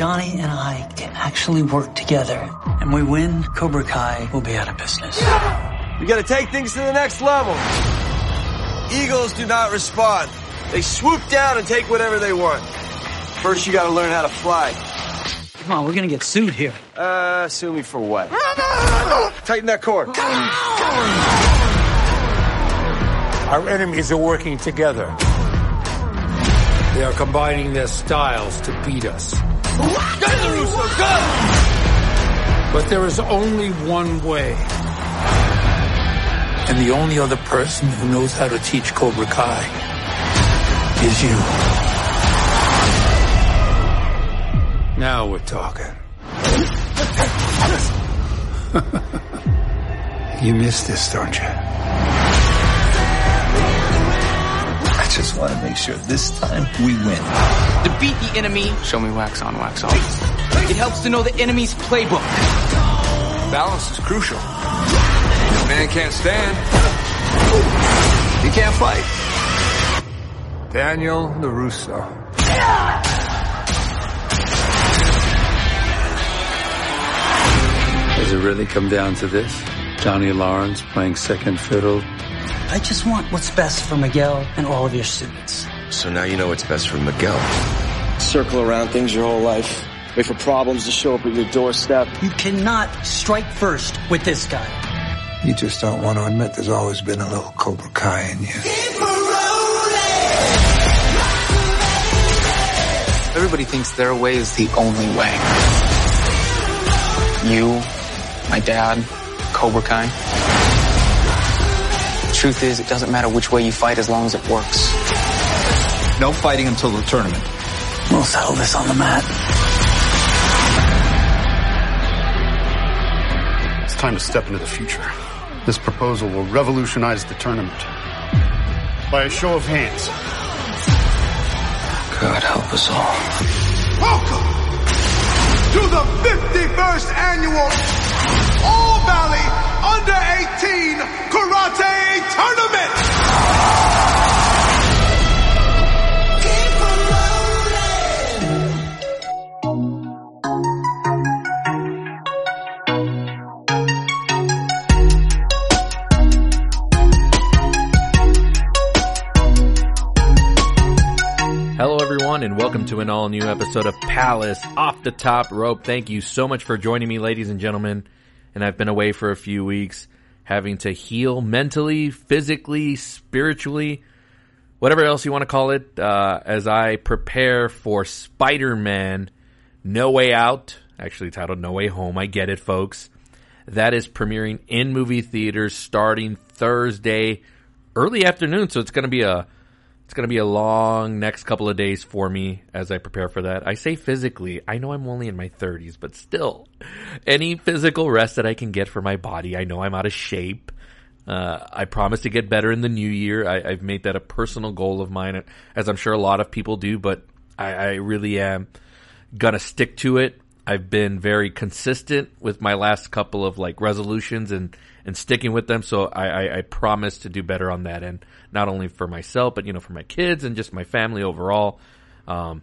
Johnny and I can actually work together and we win, Cobra Kai will be out of business. We gotta take things to the next level. Eagles do not respond. They swoop down and take whatever they want. First, you gotta learn how to fly. Come on, we're gonna get sued here. Uh, sue me for what? Tighten that cord. Our enemies are working together. They are combining their styles to beat us. But there is only one way. And the only other person who knows how to teach Cobra Kai is you. Now we're talking. you miss this, don't you? Just want to make sure this time we win. To beat the enemy, show me wax on, wax off. It helps to know the enemy's playbook. Balance is crucial. A man can't stand. He can't fight. Daniel LaRusso. Does it really come down to this? Johnny Lawrence playing second fiddle? I just want what's best for Miguel and all of your students. So now you know what's best for Miguel. Circle around things your whole life. Wait for problems to show up at your doorstep. You cannot strike first with this guy. You just don't want to admit there's always been a little Cobra Kai in you. Everybody thinks their way is the only way. You, my dad, Cobra Kai. The truth is, it doesn't matter which way you fight as long as it works. No fighting until the tournament. We'll settle this on the mat. It's time to step into the future. This proposal will revolutionize the tournament. By a show of hands. God help us all. Welcome to the 51st annual All Valley Under 18 Karate Tournament. Hello, everyone, and welcome to an all new episode of Palace Off the Top Rope. Thank you so much for joining me, ladies and gentlemen. And I've been away for a few weeks, having to heal mentally, physically, spiritually, whatever else you want to call it, uh, as I prepare for Spider Man No Way Out, actually titled No Way Home. I get it, folks. That is premiering in movie theaters starting Thursday, early afternoon. So it's going to be a it's going to be a long next couple of days for me as I prepare for that. I say physically, I know I'm only in my 30s, but still, any physical rest that I can get for my body, I know I'm out of shape. Uh, I promise to get better in the new year. I, I've made that a personal goal of mine, as I'm sure a lot of people do, but I, I really am going to stick to it. I've been very consistent with my last couple of like resolutions and, and sticking with them. So I, I, I promise to do better on that end, not only for myself, but you know, for my kids and just my family overall. Um,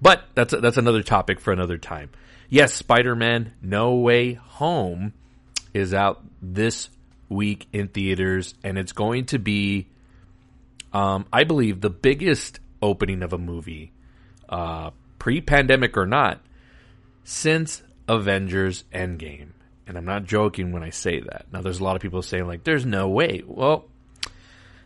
but that's, that's another topic for another time. Yes, Spider-Man No Way Home is out this week in theaters and it's going to be, um, I believe the biggest opening of a movie, uh, pre-pandemic or not, since Avengers Endgame. And I'm not joking when I say that. Now, there's a lot of people saying, like, there's no way. Well,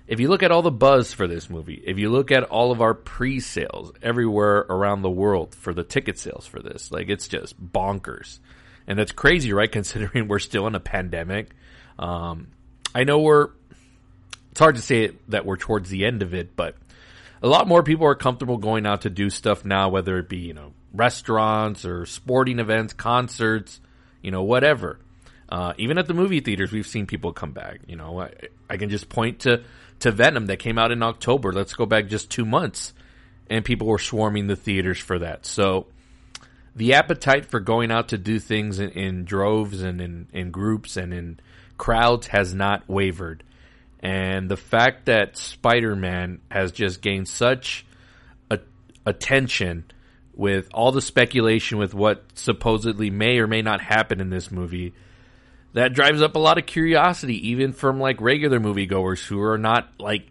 if you look at all the buzz for this movie, if you look at all of our pre sales everywhere around the world for the ticket sales for this, like, it's just bonkers. And that's crazy, right? Considering we're still in a pandemic. Um, I know we're, it's hard to say that we're towards the end of it, but a lot more people are comfortable going out to do stuff now, whether it be, you know, restaurants or sporting events, concerts, you know, whatever. Uh, even at the movie theaters, we've seen people come back. You know, I, I can just point to, to Venom that came out in October. Let's go back just two months and people were swarming the theaters for that. So the appetite for going out to do things in, in droves and in, in groups and in crowds has not wavered. And the fact that Spider-Man has just gained such a, attention with all the speculation with what supposedly may or may not happen in this movie, that drives up a lot of curiosity, even from like regular moviegoers who are not like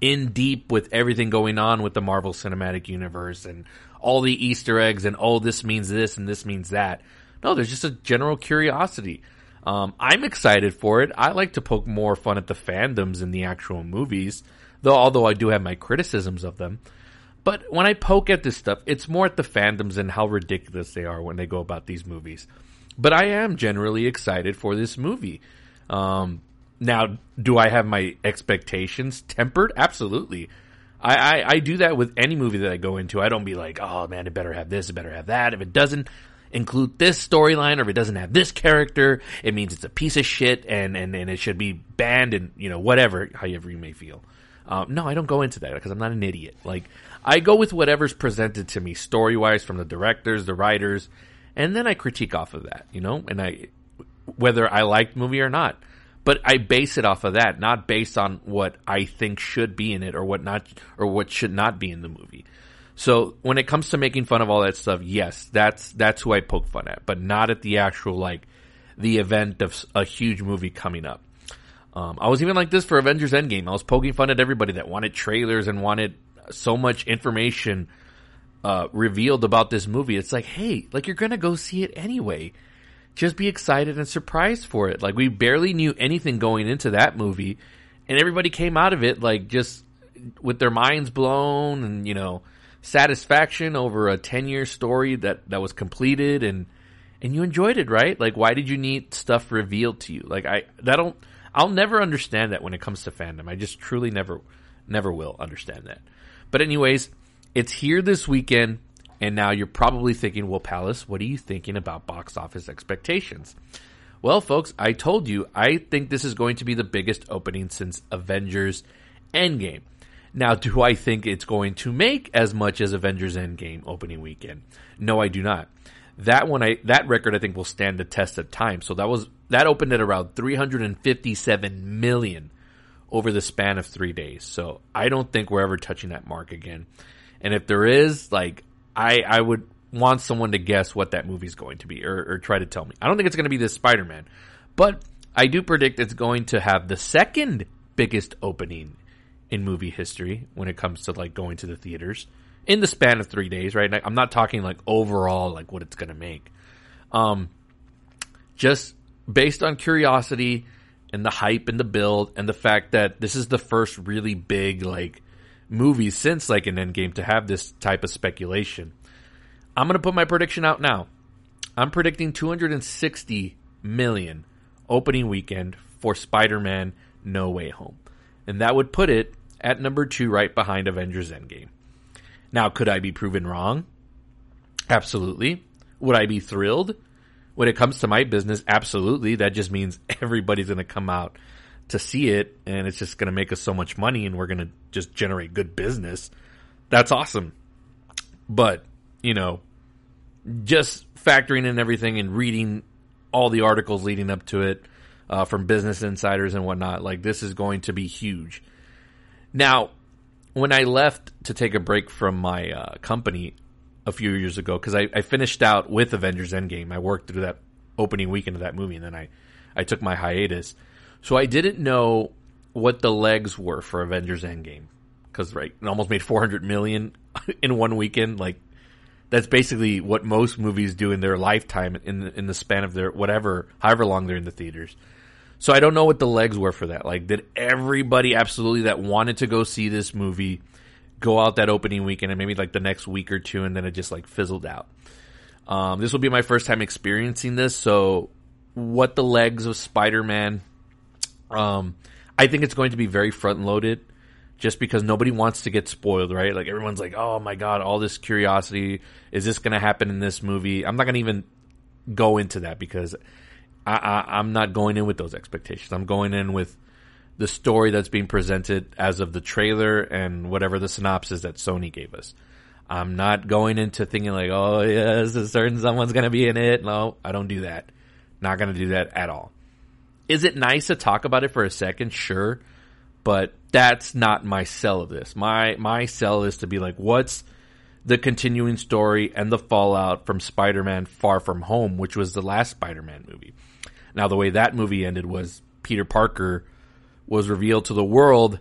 in deep with everything going on with the Marvel Cinematic Universe and all the Easter eggs and oh, this means this and this means that. No, there's just a general curiosity. Um, I'm excited for it. I like to poke more fun at the fandoms in the actual movies, though. Although I do have my criticisms of them, but when I poke at this stuff, it's more at the fandoms and how ridiculous they are when they go about these movies. But I am generally excited for this movie. Um, now, do I have my expectations tempered? Absolutely. I, I, I, do that with any movie that I go into. I don't be like, oh man, it better have this, it better have that. If it doesn't include this storyline or if it doesn't have this character, it means it's a piece of shit and, and, and it should be banned and, you know, whatever, however you may feel. Um, no, I don't go into that because I'm not an idiot. Like, I go with whatever's presented to me story wise from the directors, the writers, and then I critique off of that, you know, and I, whether I like the movie or not. But I base it off of that, not based on what I think should be in it or what not, or what should not be in the movie. So when it comes to making fun of all that stuff, yes, that's, that's who I poke fun at, but not at the actual, like, the event of a huge movie coming up. Um, I was even like this for Avengers Endgame. I was poking fun at everybody that wanted trailers and wanted so much information uh, revealed about this movie. It's like, hey, like you're gonna go see it anyway. Just be excited and surprised for it. Like we barely knew anything going into that movie, and everybody came out of it like just with their minds blown and you know satisfaction over a 10 year story that that was completed and and you enjoyed it right like why did you need stuff revealed to you like i that don't I'll never understand that when it comes to fandom. I just truly never, never will understand that. But anyways, it's here this weekend, and now you're probably thinking, well, Palace, what are you thinking about box office expectations? Well, folks, I told you, I think this is going to be the biggest opening since Avengers Endgame. Now, do I think it's going to make as much as Avengers Endgame opening weekend? No, I do not. That one, I that record, I think will stand the test of time. So that was that opened at around 357 million over the span of three days. So I don't think we're ever touching that mark again. And if there is, like, I I would want someone to guess what that movie's going to be or, or try to tell me. I don't think it's going to be this Spider Man, but I do predict it's going to have the second biggest opening in movie history when it comes to like going to the theaters in the span of three days, right? I'm not talking like overall, like what it's going to make. Um, just based on curiosity and the hype and the build and the fact that this is the first really big like movie since like an Endgame to have this type of speculation. I'm going to put my prediction out now. I'm predicting 260 million opening weekend for Spider-Man No Way Home. And that would put it at number 2 right behind Avengers Endgame. Now, could I be proven wrong? Absolutely. Would I be thrilled? When it comes to my business, absolutely. That just means everybody's going to come out to see it and it's just going to make us so much money and we're going to just generate good business. That's awesome. But, you know, just factoring in everything and reading all the articles leading up to it uh, from business insiders and whatnot, like this is going to be huge. Now, when I left to take a break from my uh, company a few years ago, because I, I, finished out with Avengers Endgame, I worked through that opening weekend of that movie, and then I, I took my hiatus. So I didn't know what the legs were for Avengers Endgame, because right, it almost made 400 million in one weekend. Like that's basically what most movies do in their lifetime in in the span of their whatever, however long they're in the theaters. So I don't know what the legs were for that. Like, did everybody absolutely that wanted to go see this movie go out that opening weekend and maybe like the next week or two and then it just like fizzled out? Um, this will be my first time experiencing this. So what the legs of Spider-Man, um, I think it's going to be very front loaded just because nobody wants to get spoiled, right? Like everyone's like, "Oh my god, all this curiosity, is this going to happen in this movie?" I'm not going to even go into that because I, am not going in with those expectations. I'm going in with the story that's being presented as of the trailer and whatever the synopsis that Sony gave us. I'm not going into thinking like, oh yes, a certain someone's gonna be in it. No, I don't do that. Not gonna do that at all. Is it nice to talk about it for a second? Sure, but that's not my sell of this. My my sell is to be like, what's the continuing story and the fallout from Spider-Man Far From Home, which was the last Spider-Man movie. Now, the way that movie ended was Peter Parker was revealed to the world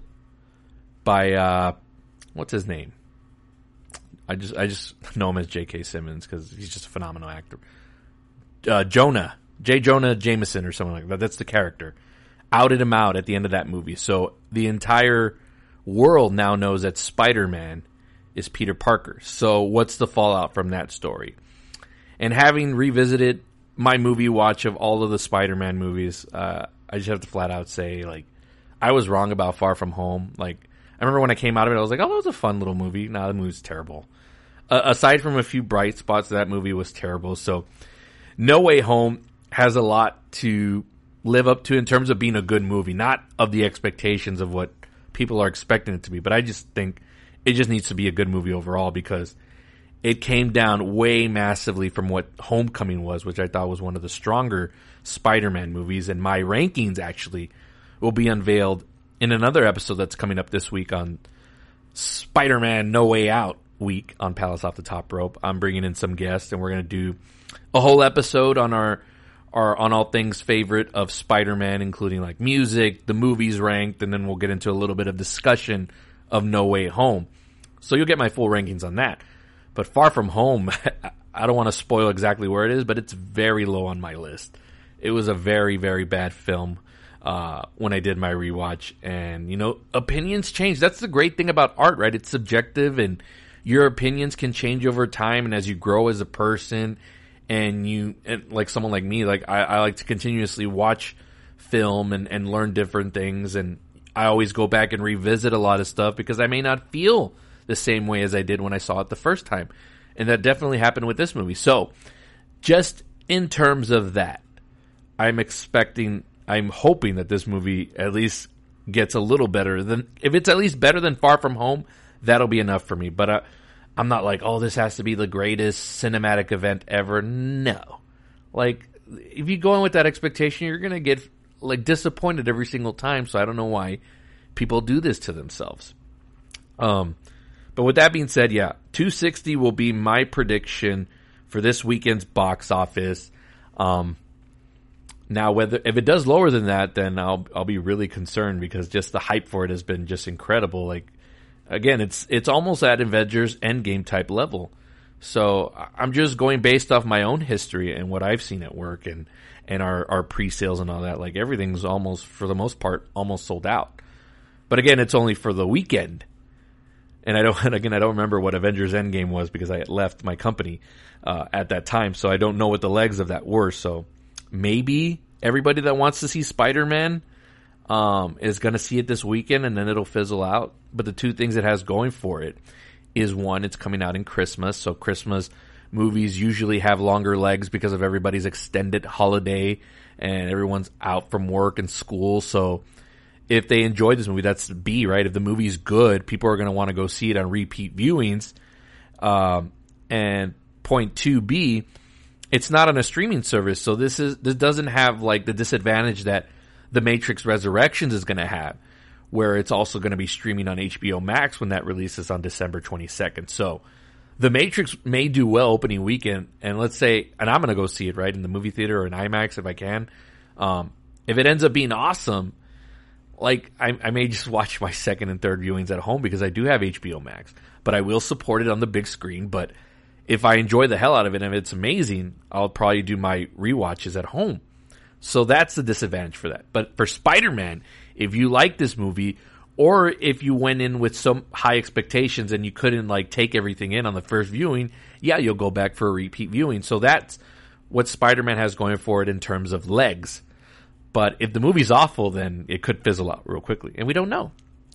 by uh, what's his name? I just I just know him as J.K. Simmons because he's just a phenomenal actor. Uh, Jonah J. Jonah Jameson or something like that. That's the character. Outed him out at the end of that movie. So the entire world now knows that Spider Man is Peter Parker. So what's the fallout from that story? And having revisited my movie watch of all of the Spider Man movies, uh, I just have to flat out say, like, I was wrong about Far From Home. Like, I remember when I came out of it, I was like, oh, that was a fun little movie. Nah, the movie's terrible. Uh, aside from a few bright spots, that movie was terrible. So, No Way Home has a lot to live up to in terms of being a good movie, not of the expectations of what people are expecting it to be. But I just think it just needs to be a good movie overall because it came down way massively from what Homecoming was, which I thought was one of the stronger Spider-Man movies. And my rankings actually will be unveiled in another episode that's coming up this week on Spider-Man No Way Out week on Palace Off the Top Rope. I'm bringing in some guests and we're going to do a whole episode on our our on all things favorite of Spider-Man, including like music, the movies ranked, and then we'll get into a little bit of discussion of No Way Home. So you'll get my full rankings on that. But Far From Home, I don't want to spoil exactly where it is, but it's very low on my list. It was a very, very bad film uh, when I did my rewatch. And, you know, opinions change. That's the great thing about art, right? It's subjective and your opinions can change over time. And as you grow as a person and you, and like someone like me, like I, I like to continuously watch film and, and learn different things. And I always go back and revisit a lot of stuff because I may not feel the same way as I did when I saw it the first time. And that definitely happened with this movie. So, just in terms of that, I'm expecting, I'm hoping that this movie at least gets a little better than, if it's at least better than Far From Home, that'll be enough for me. But uh, I'm not like, oh, this has to be the greatest cinematic event ever. No. Like, if you go in with that expectation, you're to get like disappointed every single time. So I don't know why people do this to themselves. Um, but with that being said, yeah, 260 will be my prediction for this weekend's box office. Um, now, whether if it does lower than that, then I'll I'll be really concerned because just the hype for it has been just incredible. Like again, it's it's almost at Avengers Endgame type level. So I'm just going based off my own history and what I've seen at work and and our our pre-sales and all that. Like everything's almost for the most part almost sold out. But again, it's only for the weekend and I don't. Again, I don't remember what Avengers Endgame was because I left my company uh, at that time, so I don't know what the legs of that were. So maybe everybody that wants to see Spider Man um, is going to see it this weekend, and then it'll fizzle out. But the two things it has going for it is one, it's coming out in Christmas, so Christmas movies usually have longer legs because of everybody's extended holiday and everyone's out from work and school, so if they enjoy this movie, that's B, right? If the movie's good, people are going to want to go see it on repeat viewings. Um, and point two B, it's not on a streaming service, so this is this doesn't have like the disadvantage that The Matrix Resurrections is going to have, where it's also going to be streaming on HBO Max when that releases on December twenty second. So. The Matrix may do well opening weekend, and let's say, and I'm going to go see it right in the movie theater or in IMAX if I can. Um, if it ends up being awesome, like I, I, may just watch my second and third viewings at home because I do have HBO Max, but I will support it on the big screen. But if I enjoy the hell out of it and it's amazing, I'll probably do my re-watches at home. So that's the disadvantage for that. But for Spider-Man, if you like this movie, or if you went in with some high expectations and you couldn't like take everything in on the first viewing, yeah, you'll go back for a repeat viewing. So that's what Spider-Man has going for it in terms of legs. But if the movie's awful, then it could fizzle out real quickly. And we don't know.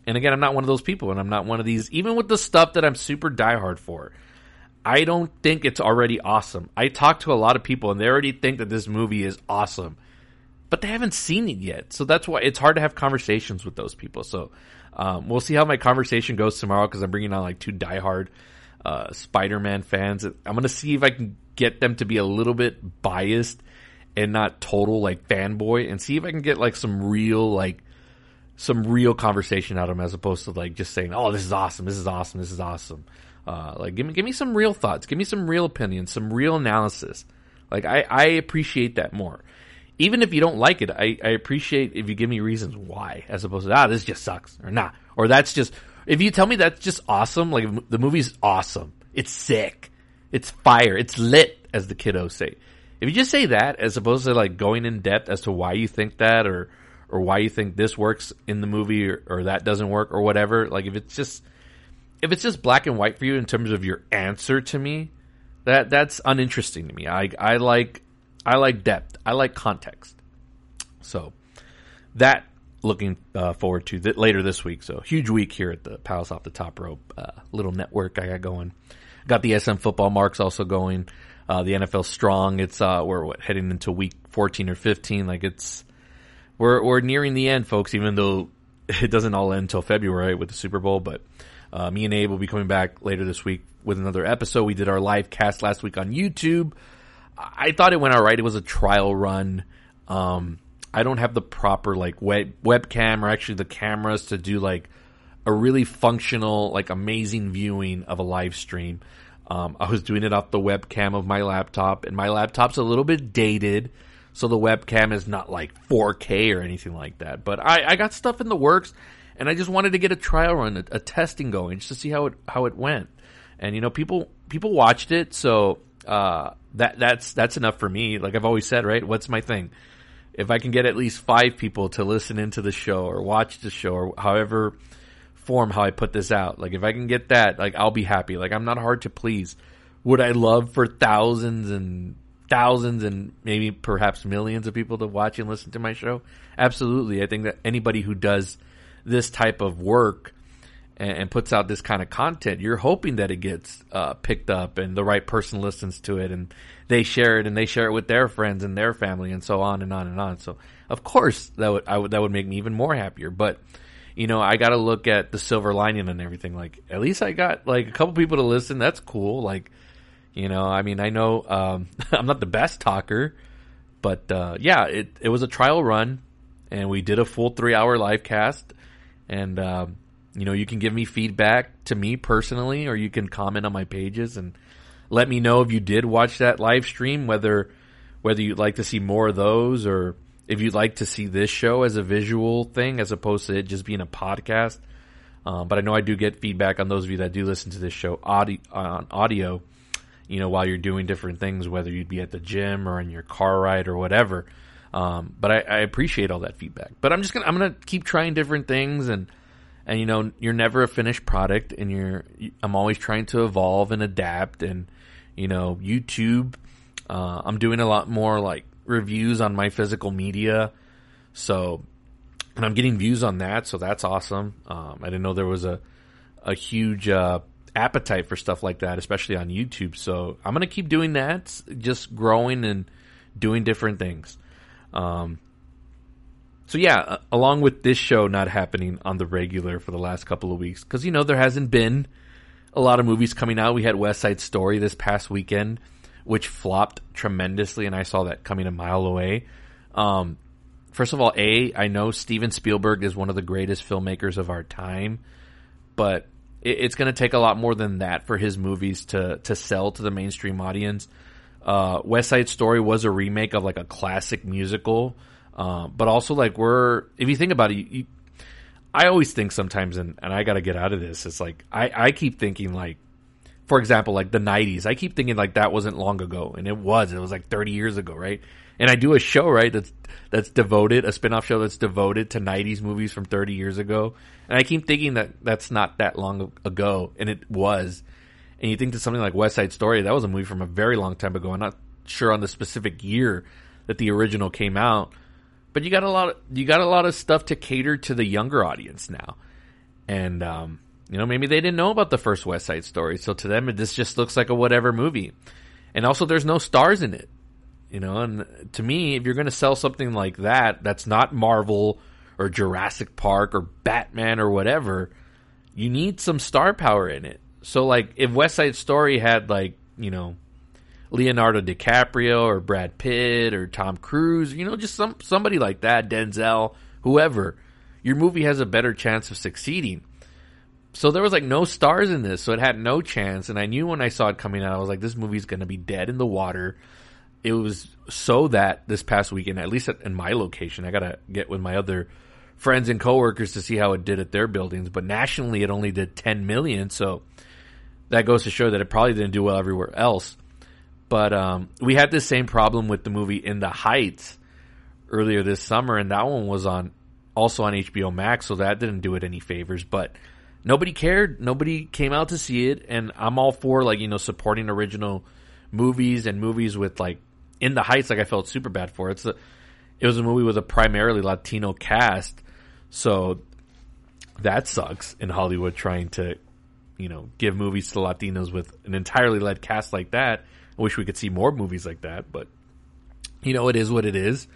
And again, I'm not one of those people, and I'm not one of these, even with the stuff that I'm super diehard for. I don't think it's already awesome. I talk to a lot of people, and they already think that this movie is awesome, but they haven't seen it yet. So that's why it's hard to have conversations with those people. So um, we'll see how my conversation goes tomorrow because I'm bringing on like two diehard uh, Spider-Man fans. I'm going to see if I can get them to be a little bit biased and not total like fanboy and see if I can get like some real like some real conversation out of them as opposed to like just saying, "Oh, this is awesome. This is awesome. This is awesome." Uh, like give me give me some real thoughts, give me some real opinions, some real analysis. Like I, I appreciate that more. Even if you don't like it, I, I appreciate if you give me reasons why, as opposed to ah this just sucks or nah or that's just if you tell me that's just awesome, like the movie's awesome, it's sick, it's fire, it's lit, as the kiddos say. If you just say that, as opposed to like going in depth as to why you think that or or why you think this works in the movie or, or that doesn't work or whatever, like if it's just if it's just black and white for you in terms of your answer to me, that that's uninteresting to me. I I like I like depth. I like context. So that looking uh, forward to th- later this week. So huge week here at the Palace off the top rope uh, little network I got going. Got the SM football marks also going. Uh, the NFL strong. It's uh, we're what heading into week 14 or 15. Like it's we're we're nearing the end, folks. Even though it doesn't all end until February with the Super Bowl, but uh, me and Abe will be coming back later this week with another episode. We did our live cast last week on YouTube. I thought it went all right. It was a trial run. Um, I don't have the proper like web webcam or actually the cameras to do like a really functional, like amazing viewing of a live stream. Um, I was doing it off the webcam of my laptop, and my laptop's a little bit dated, so the webcam is not like 4K or anything like that. But I, I got stuff in the works, and I just wanted to get a trial run, a, a, testing going, just to see how it how it went. And you know, people people watched it, so uh, that that's that's enough for me. Like I've always said, right? What's my thing? If I can get at least five people to listen into the show or watch the show or however form how I put this out. Like if I can get that, like I'll be happy. Like I'm not hard to please. Would I love for thousands and thousands and maybe perhaps millions of people to watch and listen to my show? Absolutely. I think that anybody who does this type of work and, and puts out this kind of content, you're hoping that it gets uh, picked up and the right person listens to it and they share it and they share it with their friends and their family and so on and on and on. So of course that would I would that would make me even more happier. But you know, I got to look at the silver lining and everything. Like, at least I got like a couple people to listen. That's cool. Like, you know, I mean, I know um, I'm not the best talker, but uh, yeah, it it was a trial run, and we did a full three hour live cast, and um, you know, you can give me feedback to me personally, or you can comment on my pages and let me know if you did watch that live stream, whether whether you'd like to see more of those or if you'd like to see this show as a visual thing as opposed to it just being a podcast. Um, but I know I do get feedback on those of you that do listen to this show audio, on audio, you know, while you're doing different things, whether you'd be at the gym or in your car ride or whatever. Um, but I, I, appreciate all that feedback. But I'm just gonna I'm gonna keep trying different things and and you know you're never a finished product and you're I'm always trying to evolve and adapt and you know YouTube. Uh, I'm doing a lot more like reviews on my physical media. So, and I'm getting views on that, so that's awesome. Um, I didn't know there was a a huge uh, appetite for stuff like that, especially on YouTube. So I'm gonna keep doing that, just growing and doing different things. Um, so yeah, along with this show not happening on the regular for the last couple of weeks, because you know there hasn't been a lot of movies coming out. We had West Side Story this past weekend which flopped tremendously, and I saw that coming a mile away. Um, first of all, a I know Steven Spielberg is one of the greatest filmmakers of our time, but it, it's going to take a lot more than that for his movies to to sell to the mainstream audience. Uh, West Side Story was a remake of like a classic musical, uh, but also like we're if you think about it, you, you, I always think sometimes, and, and I got to get out of this. It's like I I keep thinking like for example, like the 90s. I keep thinking like that wasn't long ago, and it was. It was like 30 years ago, right? And I do a show, right, that's that's devoted, a spin-off show that's devoted to 90s movies from 30 years ago. And I keep thinking that that's not that long ago, and it was. And you think that something like West Side Story, that was a movie from a very long time ago. I'm not sure on the specific year that the original came out, but you got a lot of you got a lot of stuff to cater to the younger audience now. And um, you know, maybe they didn't know about the first West Side Story, so to them this just looks like a whatever movie. And also, there's no stars in it. You know, and to me, if you're going to sell something like that, that's not Marvel or Jurassic Park or Batman or whatever, you need some star power in it. So, like, if West Side Story had like, you know, Leonardo DiCaprio or Brad Pitt or Tom Cruise, you know, just some somebody like that, Denzel, whoever, your movie has a better chance of succeeding. so there was like no stars in this, so it had no chance. And I knew when I saw it coming out, I was like, this movie's to be dead in the water. It was so that this past weekend, at least in my location, I got to get with my other friends and coworkers to see how it did at their buildings. But nationally, it only did 10 million. So that goes to show that it probably didn't do well everywhere else. But um, we had this same problem with the movie In the Heights earlier this summer, and that one was on also on HBO Max, so that didn't do it any favors. But nobody cared. Nobody came out to see it, and I'm all for like you know supporting original movies and movies with like In the Heights. Like I felt super bad for it. It's a, it was a movie with a primarily Latino cast, so that sucks in Hollywood trying to you know give movies to Latinos with an entirely led cast like that. I wish we could see more movies like that, but you know it is what it is.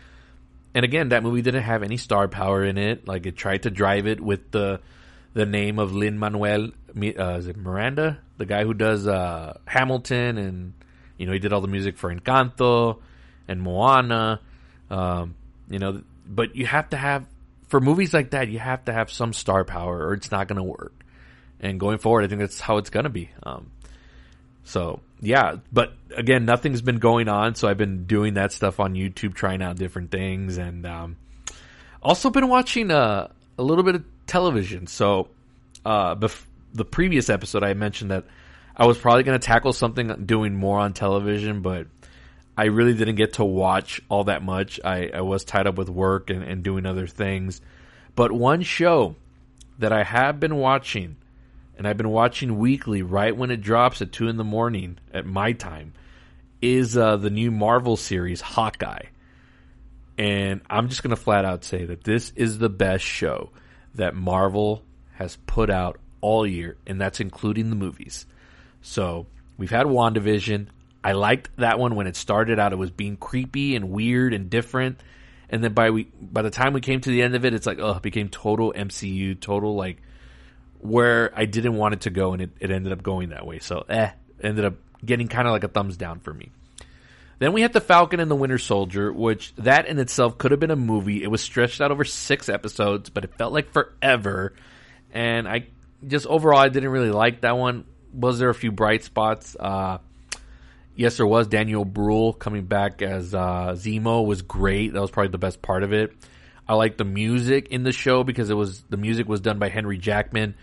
And again, that movie didn't have any star power in it. Like it tried to drive it with the the name of Lin Manuel uh, is it Miranda, the guy who does uh, Hamilton, and you know he did all the music for Encanto and Moana. Um, you know, but you have to have for movies like that, you have to have some star power, or it's not going to work. And going forward, I think that's how it's going to be. Um, so yeah, but again, nothing's been going on, so I've been doing that stuff on YouTube, trying out different things, and um, also been watching uh, a little bit of television. So, uh, bef- the previous episode, I mentioned that I was probably going to tackle something doing more on television, but I really didn't get to watch all that much. I, I was tied up with work and, and doing other things. But one show that I have been watching, and I've been watching weekly right when it drops at 2 in the morning at my time, is uh, the new Marvel series, Hawkeye. And I'm just going to flat out say that this is the best show that Marvel has put out all year, and that's including the movies. So we've had WandaVision. I liked that one when it started out. It was being creepy and weird and different. And then by we by the time we came to the end of it, it's like oh, it became total MCU, total like where I didn't want it to go, and it, it ended up going that way. So eh, ended up getting kind of like a thumbs down for me. Then we had the Falcon and the Winter Soldier, which that in itself could have been a movie. It was stretched out over six episodes, but it felt like forever. And I just overall, I didn't really like that one. Was there a few bright spots? Uh, yes, there was. Daniel Bruhl coming back as uh, Zemo was great. That was probably the best part of it. I like the music in the show because it was the music was done by Henry Jackman,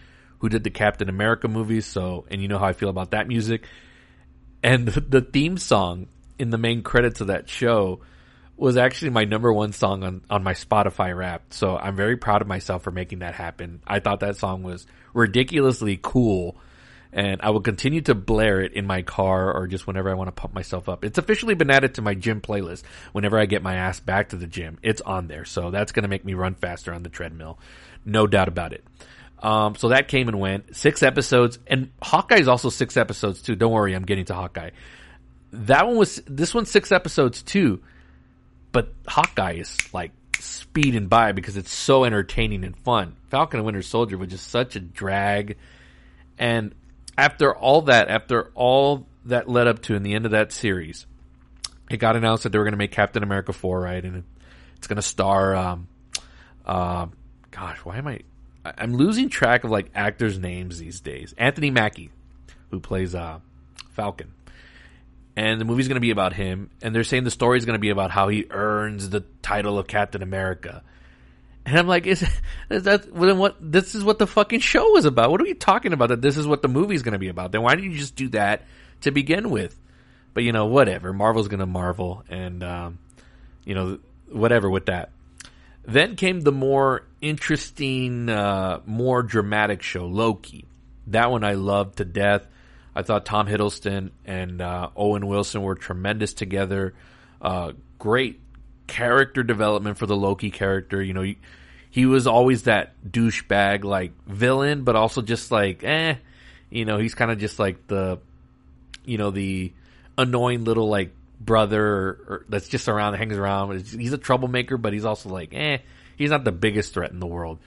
who did the Captain America movies. So, and you know how I feel about that music. And the theme song in the main credits of that show was actually my number one song on, on my Spotify Wrapped. So I'm very proud of myself for making that happen. I thought that song was ridiculously cool. And I will continue to blare it in my car or just whenever I want to pump myself up. It's officially been added to my gym playlist. Whenever I get my ass back to the gym, it's on there. So that's going to make me run faster on the treadmill. No doubt about it. Um, so that came and went. Six episodes. And Hawkeye is also six episodes too. Don't worry, I'm getting to Hawkeye that one was this one's six episodes too, but Hawkeye is like speeding by because it's so entertaining and fun. Falcon and Winter Soldier was just such a drag, and after all that, after all that led up to in the end of that series, it got announced that they were going to make Captain America four, right? And it's going to star, um, uh, gosh, why am I? I'm losing track of like actors' names these days. Anthony Mackie, who plays uh, Falcon and the movie's going to be about him, and they're saying the story is going to be about how he earns the title of Captain America. And I'm like, is, is that what? This is what the fucking show is about. What are we talking about? That this is what the movie's going to be about? Then why didn't you just do that to begin with? But you know, whatever. Marvel's going to marvel, and um, you know, whatever with that. Then came the more interesting, uh, more dramatic show, Loki. That one I loved to death. I thought Tom Hiddleston and uh, Owen Wilson were tremendous together. Uh, great character development for the Loki character. You know, he, he was always that douchebag like villain, but also just like, eh, you know, he's kind of just like the, you know, the annoying little like brother or, that's just around, hangs around. He's a troublemaker, but he's also like, eh, he's not the biggest threat in the world.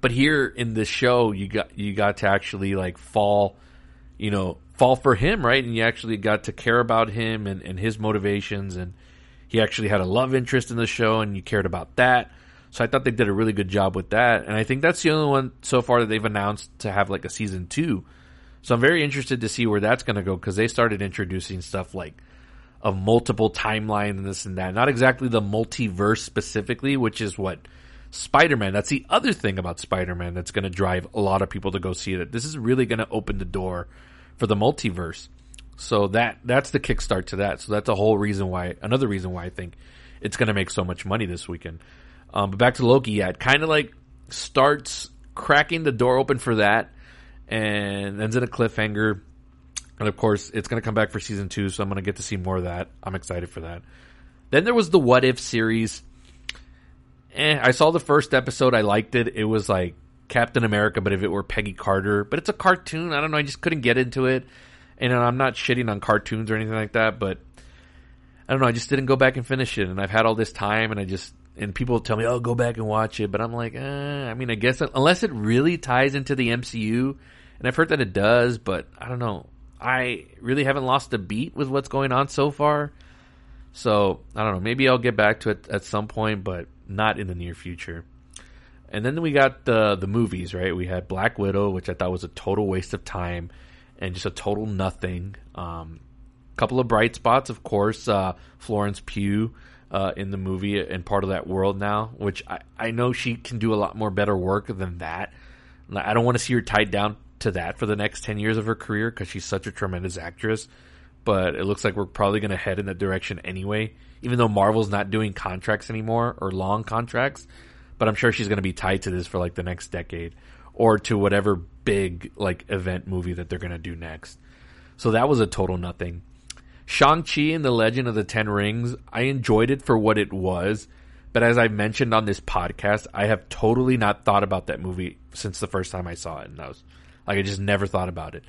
But here in this show, you got you got to actually like fall, you know, fall for him, right? And you actually got to care about him and, and his motivations, and he actually had a love interest in the show, and you cared about that. So I thought they did a really good job with that. And I think that's the only one so far that they've announced to have like a season two. So I'm very interested to see where that's going to go because they started introducing stuff like a multiple timeline and this and that. Not exactly the multiverse specifically, which is what Spider-Man. That's the other thing about Spider-Man that's going to drive a lot of people to go see it. This is really going to open the door for the multiverse. So that that's the kickstart to that. So that's a whole reason why another reason why I think it's going to make so much money this weekend. Um, but back to Loki, yeah, it kind of like starts cracking the door open for that and ends in a cliffhanger. And of course, it's going to come back for season two, so I'm going to get to see more of that. I'm excited for that. Then there was the What If series. Eh, I saw the first episode. I liked it. It was like Captain America, but if it were Peggy Carter. But it's a cartoon. I don't know. I just couldn't get into it. And I'm not shitting on cartoons or anything like that, but I don't know. I just didn't go back and finish it. And I've had all this time, and I just and people tell me, "Oh, go back and watch it," but I'm like, eh, I mean, I guess unless it really ties into the MCU, and I've heard that it does, but I don't know. I really haven't lost a beat with what's going on so far. So I don't know. Maybe I'll get back to it at some point, but not in the near future. And then we got the the movies, right? We had Black Widow, which I thought was a total waste of time and just a total nothing. Um, couple of bright spots, of course. Uh, Florence Pugh uh, in the movie and part of that world now, which I, I know she can do a lot more better work than that. I don't want to see her tied down to that for the next 10 years of her career because she's such a tremendous actress. But it looks like we're probably going to head in that direction anyway, even though Marvel's not doing contracts anymore or long contracts. But I'm sure she's going to be tied to this for like the next decade or to whatever big like event movie that they're going to do next. So that was a total nothing. Shang-Chi and the Legend of the Ten Rings, I enjoyed it for what it was. But as I mentioned on this podcast, I have totally not thought about that movie since the first time I saw it. And I was like, I just never thought about it.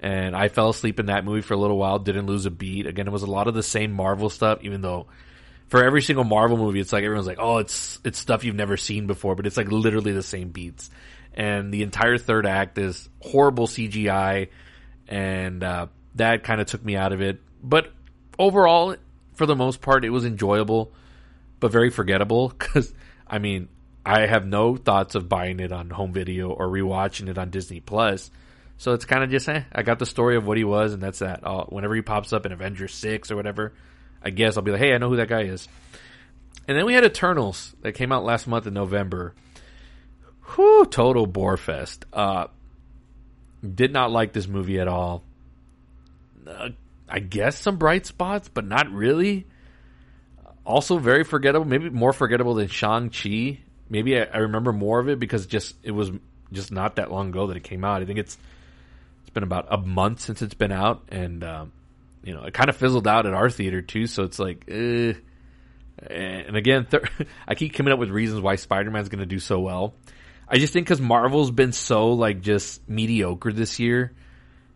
And I fell asleep in that movie for a little while, didn't lose a beat. Again, it was a lot of the same Marvel stuff, even though for every single Marvel movie, it's like everyone's like, oh, it's, it's stuff you've never seen before, but it's like literally the same beats. And the entire third act is horrible CGI. And, uh, that kind of took me out of it. But overall, for the most part, it was enjoyable, but very forgettable. Because I mean, I have no thoughts of buying it on home video or rewatching it on Disney Plus. So it's kind of just, eh, I got the story of what he was, and that's that. Uh, whenever he pops up in Avengers 6 or whatever, I guess I'll be like, hey, I know who that guy is. And then we had Eternals that came out last month in November. Whew, total bore fest. Uh, did not like this movie at all. Uh, I guess some bright spots, but not really. Also very forgettable, maybe more forgettable than Shang Chi. Maybe I, I, remember more of it because just it was just not that long ago that it came out. I think it's it's been about a month since it's been out, and um, you know it kind of fizzled out at our theater too. So it's like, eh. and again, th- I keep coming up with reasons why Spider Man's going to do so well. I just think because Marvel's been so like just mediocre this year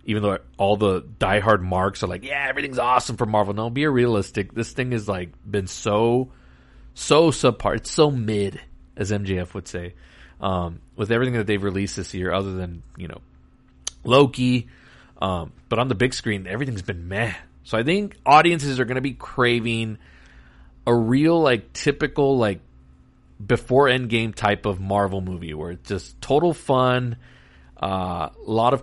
even though all the diehard marks are like, yeah, everything's awesome for Marvel. No, be realistic. This thing has like been so, so subpar. It's so mid, as MJF would say, um, with everything that they've released this year, other than you know Loki. Um, but on the big screen, everything's been meh. So I think audiences are going to be craving a real, like, typical, like, before Endgame type of Marvel movie where it's just total fun, a uh, lot of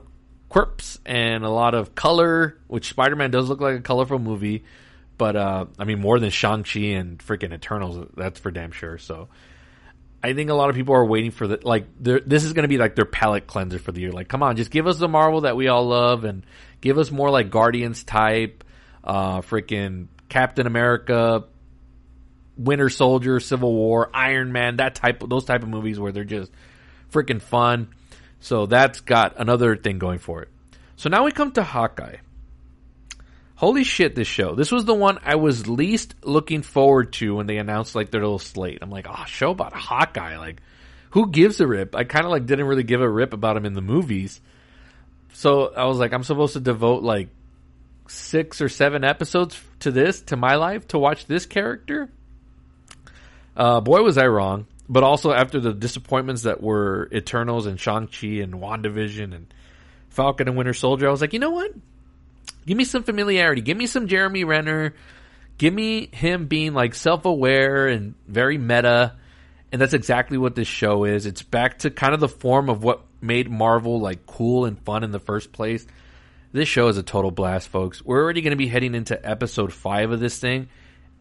quirks and a lot of color, which Spider Man does look like a colorful movie. But uh, I mean, more than Shang Chi and freaking Eternals, that's for damn sure. So I think a lot of people are waiting for the like. This is going to be like their palate cleanser for the year. Like, come on, just give us the Marvel that we all love, and give us more like Guardians type, uh, freaking Captain America, Winter Soldier, Civil War, Iron Man, that type of those type of movies where they're just freaking fun. So that's got another thing going for it. So now we come to Hawkeye. Holy shit, this show. This was the one I was least looking forward to when they announced like their little slate. I'm like, oh, show about Hawkeye. Like, who gives a rip? I kind of like didn't really give a rip about him in the movies. So I was like, I'm supposed to devote like six or seven episodes to this, to my life, to watch this character. Uh, boy, was I wrong but also after the disappointments that were Eternals and Shang-Chi and WandaVision and Falcon and Winter Soldier, I was like, you know what? Give me some familiarity. Give me some Jeremy Renner. Give me him being like self-aware and very meta And that's exactly what this show is. It's back to kind of the form of what made Marvel like cool and fun in the first place. This show is a total blast, folks. We're already going to be heading into episode five of this thing,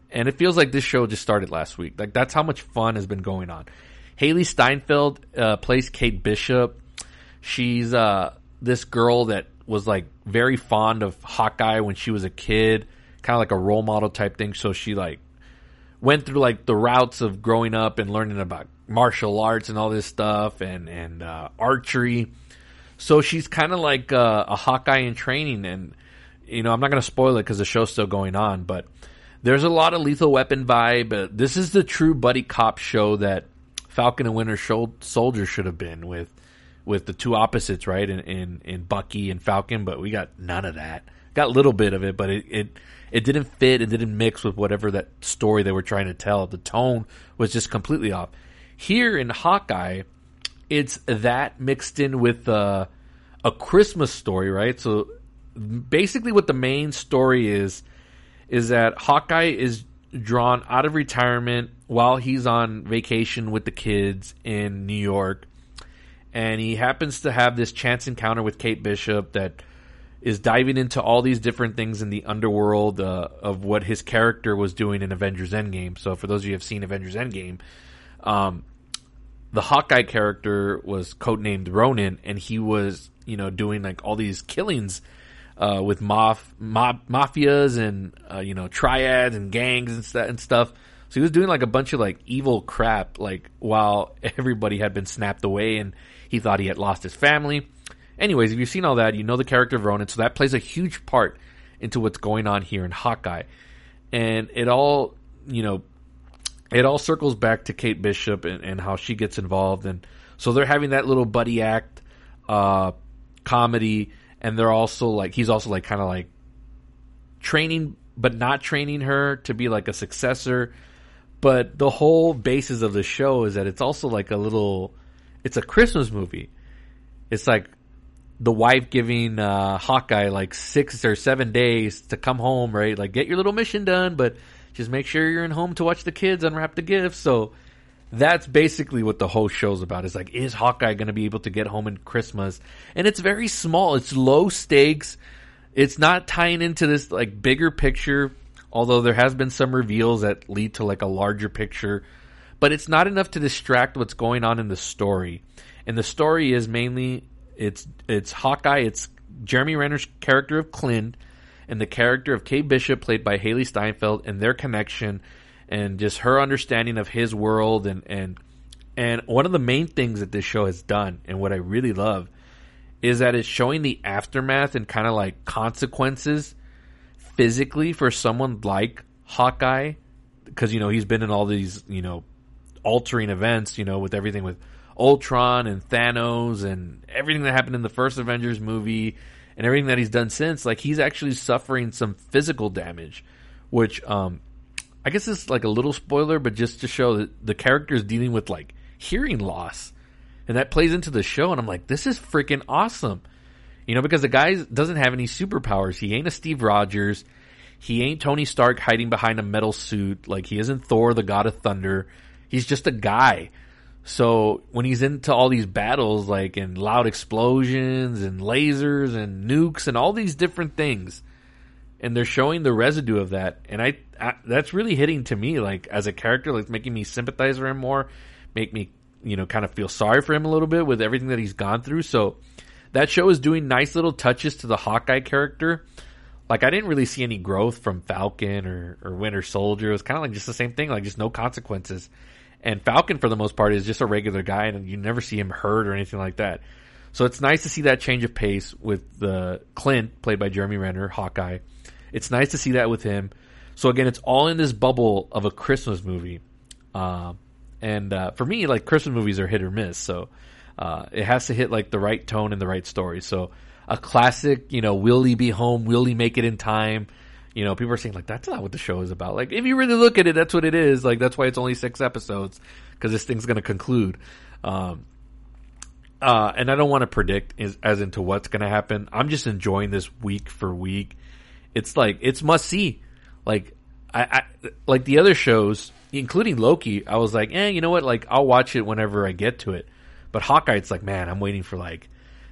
and it feels like this show just started last week. Like that's how much fun has been going on. Hailee Steinfeld uh, plays Kate Bishop. She's uh, this girl that was like very fond of Hawkeye when she was a kid, kind of like a role model type thing. So she like went through like the routes of growing up and learning about martial arts and all this stuff and and uh, archery. So she's kind of like uh, a Hawkeye in training, and you know I'm not going to spoil it because the show's still going on, but there's a lot of Lethal Weapon vibe. This is the true buddy cop show that Falcon and Winter Soldier should have been with with the two opposites, right? In, in in Bucky and Falcon, but we got none of that. Got a little bit of it, but it, it it didn't fit. It didn't mix with whatever that story they were trying to tell. The tone was just completely off. Here in Hawkeye, it's that mixed in with uh, a Christmas story, right? So basically, what the main story is is that Hawkeye is drawn out of retirement while he's on vacation with the kids in New York, and he happens to have this chance encounter with Kate Bishop that is diving into all these different things in the underworld uh, of what his character was doing in Avengers Endgame. So, for those of you who have seen Avengers Endgame, um, the Hawkeye character was codenamed Ronin, and he was, you know, doing like all these killings uh, with maf- ma- mafias and uh, you know triads and gangs and, st- and stuff. So he was doing like a bunch of like evil crap, like while everybody had been snapped away, and he thought he had lost his family. Anyways, if you've seen all that, you know the character of Ronin, so that plays a huge part into what's going on here in Hawkeye, and it all, you know, it all circles back to Kate Bishop and, and how she gets involved, and so they're having that little buddy act, uh, comedy, and they're also like he's also like kind of like training, but not training her to be like a successor. But the whole basis of the show is that it's also like a little, it's a Christmas movie. It's like the wife giving uh, Hawkeye like six or seven days to come home, right? Like get your little mission done, but just make sure you're in home to watch the kids unwrap the gifts. So that's basically what the whole show's about. Is like, is Hawkeye going to be able to get home in Christmas? And it's very small. It's low stakes. It's not tying into this like bigger picture. Although there has been some reveals that lead to like a larger picture, but it's not enough to distract what's going on in the story. And the story is mainly it's it's Hawkeye. It's Jeremy Renner's character of Clint and the character of Kate Bishop, played by Hailee Steinfeld, and their connection, and just her understanding of his world, and and and one of the main things that this show has done, and what I really love, is that it's showing the aftermath and kind of like consequences physically for someone like Hawkeye, because you know he's been in all these you know altering events, you know, with everything with Ultron and Thanos and everything that happened in the first Avengers movie and everything that he's done since, like he's actually suffering some physical damage, which um, I guess is like a little spoiler, but just to show that the character is dealing with like hearing loss, and that plays into the show. And I'm like, this is freaking awesome, you know, because the guy doesn't have any superpowers. He ain't a Steve Rogers. He ain't Tony Stark hiding behind a metal suit. Like he isn't Thor, the God of Thunder. He's just a guy so when he's into all these battles, like and loud explosions and lasers and nukes and all these different things, and they're showing the residue of that, and I, I that's really hitting to me, like as a character, like making me sympathize for him more, make me you know kind of feel sorry for him a little bit with everything that he's gone through. So that show is doing nice little touches to the Hawkeye character. Like I didn't really see any growth from Falcon or, or Winter Soldier. It was kind of like just the same thing, like just no consequences. And Falcon, for the most part, is just a regular guy, and you never see him hurt or anything like that. So it's nice to see that change of pace with the Clint, played by Jeremy Renner, Hawkeye. It's nice to see that with him. So again, it's all in this bubble of a Christmas movie. Uh, and uh, for me, like Christmas movies are hit or miss. So uh, it has to hit like the right tone and the right story. So a classic, you know, will he be home? Will he make it in time? You know, people are saying like that's not what the show is about. Like if you really look at it, that's what it is. Like that's why it's only six episodes because this thing's going to conclude. Um, uh, and I don't want to predict as, as into what's going to happen. I'm just enjoying this week for week. It's like it's must see. Like I, I like the other shows. including Loki, I was like, eh, you know what? Like, I'll watch it whenever I get to it. But Hawkeye, it's like, man, I'm waiting for like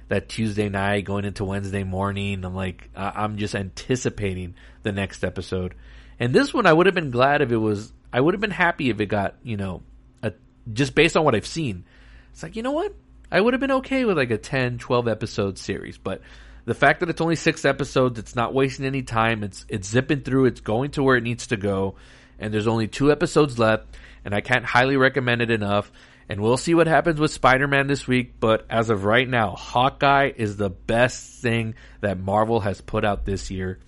that Tuesday night going into Wednesday morning. I'm like, I'm just anticipating the next episode. And this one, I would have been glad if it was, I would have been happy if it got, you know, a, just based on what I've seen. It's like, you know what? I would have been okay with like a 10, 12 episode series, but the fact that it's only six episodes, it's not wasting any time. It's, it's zipping through. It's going to where it needs to go. And there's only two episodes left and I can't highly recommend it enough. And we'll see what happens with Spider-Man this week, but as of right now, Hawkeye is the best thing that Marvel has put out this year.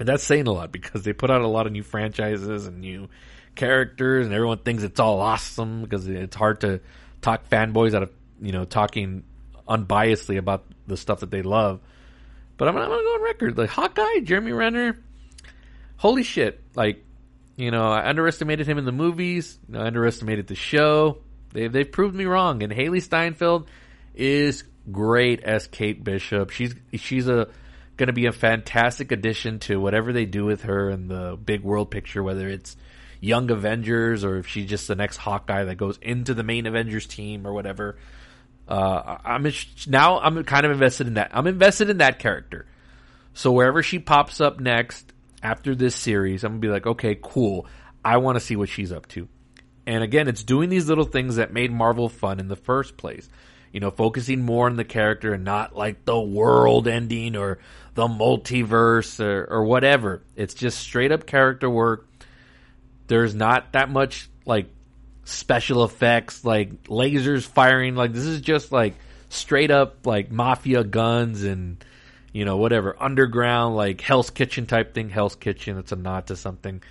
And that's saying a lot because they put out a lot of new franchises and new characters and everyone thinks it's all awesome because it's hard to talk fanboys out of, you know, talking unbiasedly about the stuff that they love. But I'm, I'm gonna go on record. Like Hawkeye, Jeremy Renner, holy shit. Like, you know, I underestimated him in the movies. I underestimated the show. They they proved me wrong. And Hailee Steinfeld is great as Kate Bishop. She's she's a going to be a fantastic addition to whatever they do with her in the big world picture, whether it's Young Avengers or if she's just the next Hawkeye that goes into the main Avengers team or whatever. Uh, I'm now I'm kind of invested in that. I'm invested in that character. So wherever she pops up next after this series, I'm gonna be like, okay, cool. I want to see what she's up to. And again, it's doing these little things that made Marvel fun in the first place. You know, focusing more on the character and not like the world ending or the multiverse or, or whatever. It's just straight up character work. There's not that much like special effects, like lasers firing. Like this is just like straight up like mafia guns and you know whatever underground like Hell's Kitchen type thing. Hell's Kitchen. It's a nod to something.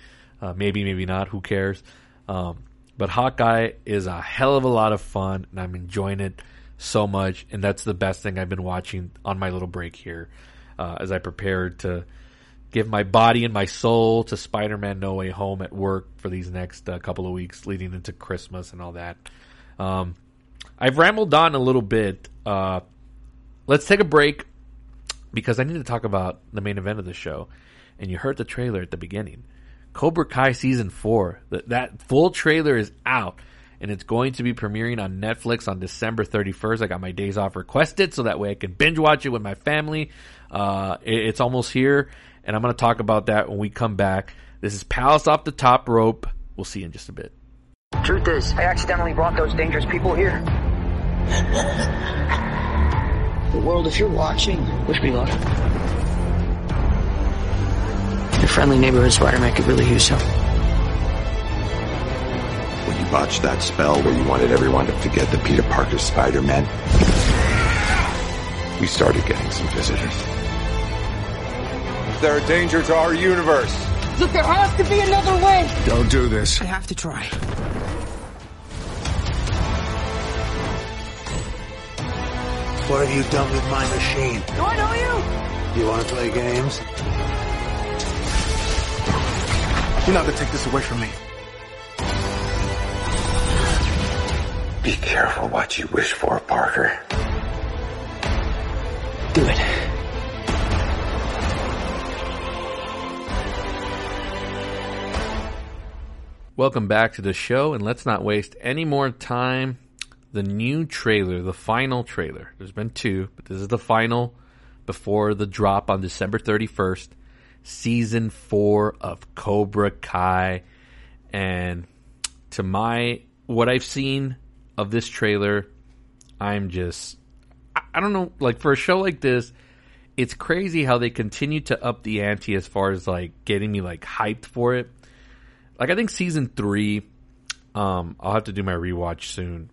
Uh, maybe, maybe not. Who cares? Um, but Hawkeye is a hell of a lot of fun, and I'm enjoying it so much. And that's the best thing I've been watching on my little break here uh, as I prepared to give my body and my soul to Spider-Man No Way Home at work for these next uh, couple of weeks leading into Christmas and all that. Um, I've rambled on a little bit. Uh, let's take a break because I need to talk about the main event of the show. And you heard the trailer at the beginning. Cobra Kai season four. That, that full trailer is out and it's going to be premiering on Netflix on December 31st. I got my days off requested so that way I can binge watch it with my family. Uh, it, it's almost here and I'm going to talk about that when we come back. This is Palace off the top rope. We'll see you in just a bit. Truth is, I accidentally brought those dangerous people here. the world, if you're watching, wish me luck. Your friendly neighborhood Spider-Man could really use help. When you botched that spell where you wanted everyone to forget the Peter Parker Spider-Man, we started getting some visitors. They're a danger to our universe. Look, there has to be another way. Don't do this. I have to try. What have you done with my machine? Do I know you? You want to play games? You're not gonna take this away from me. Be careful what you wish for, Parker. Do it. Welcome back to the show, and let's not waste any more time. The new trailer, the final trailer. There's been two, but this is the final before the drop on December 31st. Season four of Cobra Kai. And to my, what I've seen of this trailer, I'm just, I, I don't know, like for a show like this, it's crazy how they continue to up the ante as far as like getting me like hyped for it like I think season three, um, I'll have to do my rewatch soon.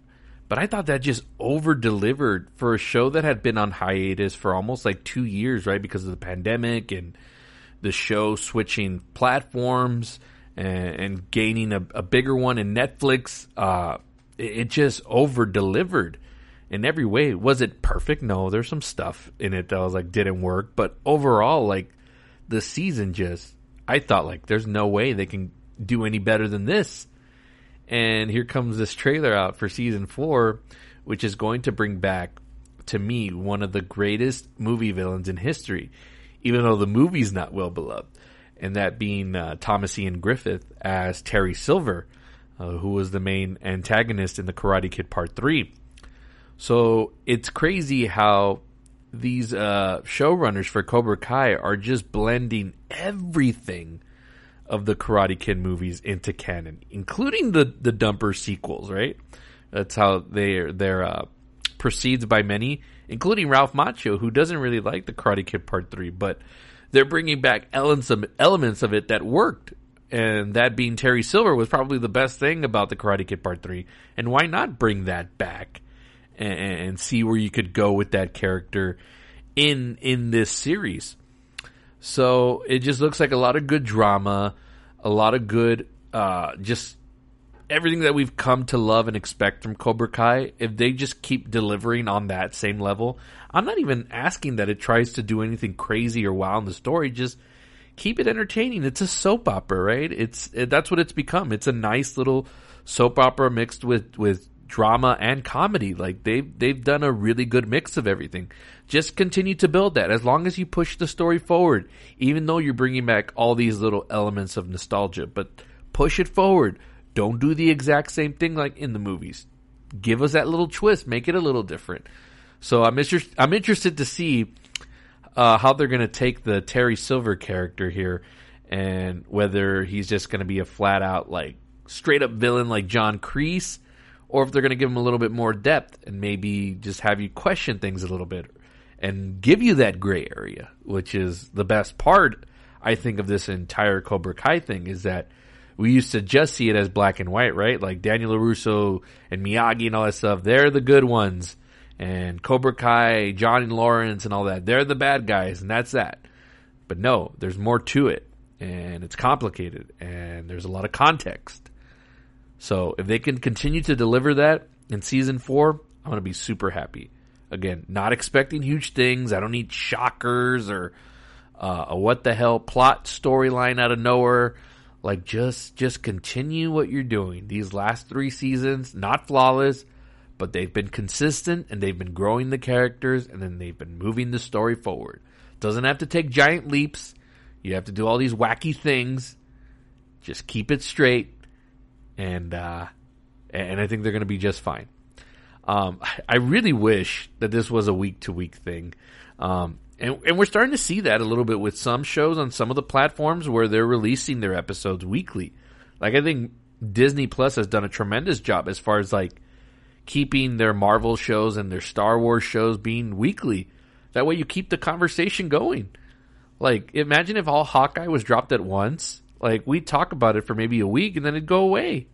But I thought that just over delivered for a show that had been on hiatus for almost like two years, right? Because of the pandemic and the show switching platforms and, and gaining a, a, bigger one in Netflix. Uh, it, it just over delivered in every way. Was it perfect? No, there's some stuff in it that was like didn't work. But overall, like the season just, I thought like there's no way they can do any better than this. And here comes this trailer out for season four, which is going to bring back, to me, one of the greatest movie villains in history, even though the movie's not well beloved. and that being uh, Thomas Ian Griffith as Terry Silver, uh, who was the main antagonist in the Karate Kid Part 3. So it's crazy how these uh, showrunners for Cobra Kai are just blending everything of the Karate Kid movies into canon, including the the dumper sequels. Right? That's how they they're uh, perceived by many, including Ralph Macchio, who doesn't really like the Karate Kid Part Three, but they're bringing back elements of, elements of it that worked. And that being Terry Silver was probably the best thing about the Karate Kid Part 3. And why not bring that back and, and see where you could go with that character in in this series? So it just looks like a lot of good drama, a lot of good, uh, just everything that we've come to love and expect from Cobra Kai. If they just keep delivering on that same level, I'm not even asking that it tries to do anything crazy or wow in the story. Just keep it entertaining. It's a soap opera, right? It's it, that's what it's become. It's a nice little soap opera mixed with with drama and comedy. Like they've they've done a really good mix of everything. Just continue to build that as long as you push the story forward, even though you're bringing back all these little elements of nostalgia. But push it forward. Don't do the exact same thing like in the movies. Give us that little twist. Make it a little different. So I'm inter- I'm interested to see uh, how they're going to take the Terry Silver character here, and whether he's just going to be a flat out like straight up villain like John Kreese, or if they're going to give him a little bit more depth and maybe just have you question things a little bit and give you that gray area, which is the best part. I think of this entire Cobra Kai thing is that we used to just see it as black and white, right? Like Daniel LaRusso and Miyagi and all that stuff. They're the good ones and Cobra Kai, Johnny Lawrence, and all that. They're the bad guys, and that's that. But no, there's more to it, and it's complicated, and there's a lot of context. So if they can continue to deliver that in season four, I'm going to be super happy. Again, not expecting huge things. I don't need shockers or uh, a what the hell plot storyline out of nowhere. Like just just continue what you're doing. These last three seasons, not flawless but they've been consistent and they've been growing the characters and then they've been moving the story forward. Doesn't have to take giant leaps. You have to do all these wacky things. Just keep it straight, and uh, and I think they're going to be just fine. Um, I really wish that this was a week to week thing, um, and and we're starting to see that a little bit with some shows on some of the platforms where they're releasing their episodes weekly. Like I think Disney Plus has done a tremendous job as far as like keeping their Marvel shows and their Star Wars shows being weekly. That way you keep the conversation going. Like, imagine if all Hawkeye was dropped at once. Like, we'd talk about it for maybe a week and then it'd go away.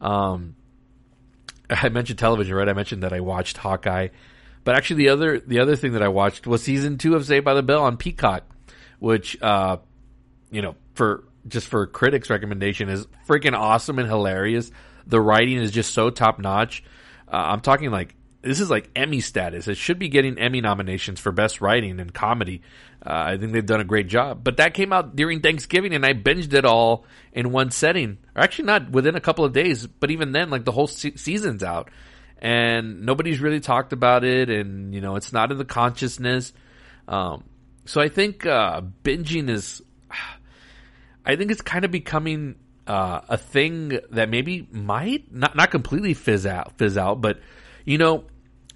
Um, I mentioned television, right? I mentioned that I watched Hawkeye. But actually, the other the other thing that I watched was season two of Saved by the Bell on Peacock, which, uh, you know, for just for critics' recommendation is freaking awesome and hilarious. The writing is just so top notch. Uh, I'm talking like this is like Emmy status. It should be getting Emmy nominations for best writing and comedy. Uh, I think they've done a great job. But that came out during Thanksgiving, and I binged it all in one setting. Or actually, not within a couple of days, but even then, like the whole se- season's out, and nobody's really talked about it, and you know, it's not in the consciousness. Um, so I think uh, binging is, I think it's kind of becoming uh, a thing that maybe might not not completely fizz out, fizz out, but you know,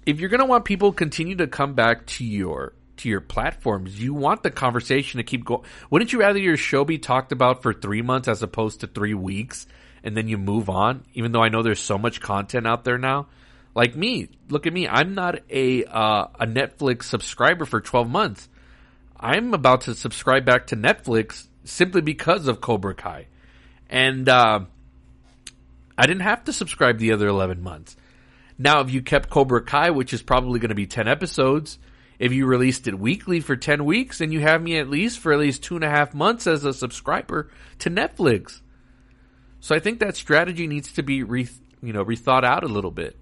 if you're going to want people to continue to come back to your to your platforms, you want the conversation to keep going. Wouldn't you rather your show be talked about for three months as opposed to three weeks, and then you move on? Even though I know there's so much content out there now. Like me, look at me. I'm not a uh, a Netflix subscriber for 12 months. I'm about to subscribe back to Netflix simply because of Cobra Kai. And uh, I didn't have to subscribe the other 11 months. Now, if you kept Cobra Kai, which is probably going to be 10 episodes, if you released it weekly for 10 weeks, then you have me at least for at least two and a half months as a subscriber to Netflix. So I think that strategy needs to be re, you know, rethought out a little bit.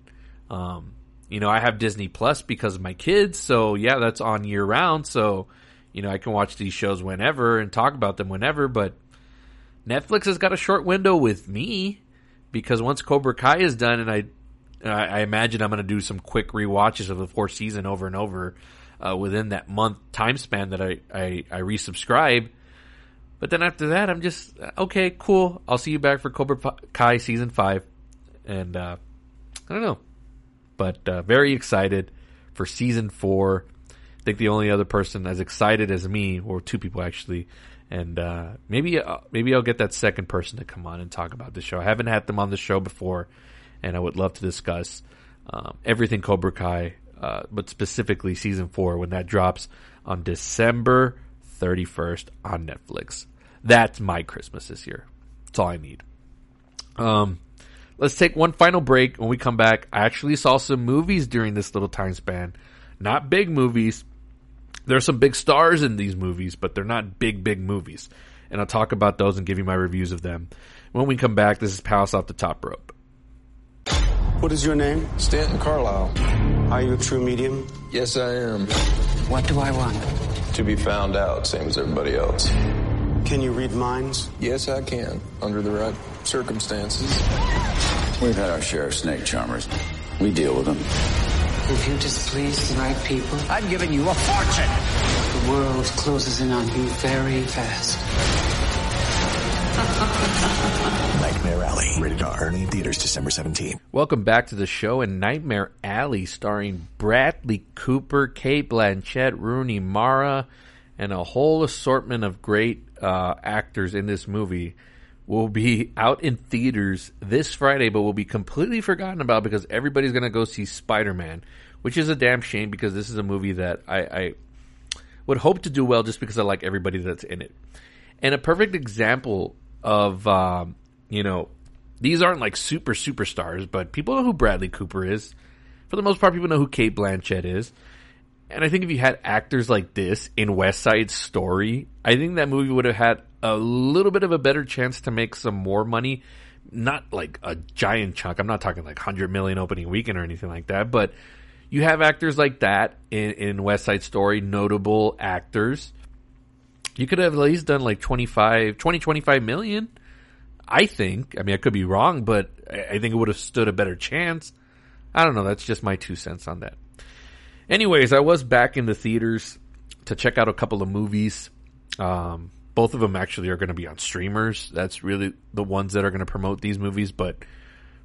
Um, you know, I have Disney Plus because of my kids, so yeah, that's on year round. So, you know, I can watch these shows whenever and talk about them whenever, but Netflix has got a short window with me because once Cobra Kai is done, and I, I imagine I'm going to do some quick re-watches of the fourth season over and over uh, within that month time span that I, I, I resubscribe. But then after that, I'm just okay, cool. I'll see you back for Cobra Kai season five, and uh, I don't know, but uh, very excited for season four. I think the only other person as excited as me, or two people actually, and uh, maybe uh, maybe I'll get that second person to come on and talk about the show. I haven't had them on the show before, and I would love to discuss um, everything Cobra Kai, uh, but specifically season four when that drops on December 31st on Netflix. That's my Christmas this year. That's all I need. Um, let's take one final break. When we come back, I actually saw some movies during this little time span. Not big movies. There are some big stars in these movies, but they're not big, big movies. And I'll talk about those and give you my reviews of them. When we come back, this is Palace Off the Top Rope. What is your name? Stanton Carlisle. Are you a true medium? Yes, I am. What do I want? To be found out, same as everybody else. Can you read minds? Yes, I can, under the right circumstances. We've had our share of snake charmers. We deal with them. If you displease the right people, I'm giving you a fortune. The world closes in on you very fast. Nightmare Alley, rated R, earning theaters December 17. Welcome back to the show and Nightmare Alley, starring Bradley Cooper, Cate Blanchett, Rooney Mara, and a whole assortment of great uh, actors in this movie. Will be out in theaters this Friday, but will be completely forgotten about because everybody's going to go see Spider Man, which is a damn shame because this is a movie that I, I would hope to do well just because I like everybody that's in it. And a perfect example of um, you know these aren't like super superstars, but people know who Bradley Cooper is. For the most part, people know who Cate Blanchett is. And I think if you had actors like this in West Side Story, I think that movie would have had a little bit of a better chance to make some more money. Not like a giant chunk. I'm not talking like 100 million opening weekend or anything like that, but you have actors like that in, in West Side Story, notable actors. You could have at least done like 25, 20, 25 million. I think. I mean, I could be wrong, but I think it would have stood a better chance. I don't know. That's just my two cents on that. Anyways, I was back in the theaters to check out a couple of movies. Um, both of them actually are going to be on streamers. That's really the ones that are going to promote these movies, but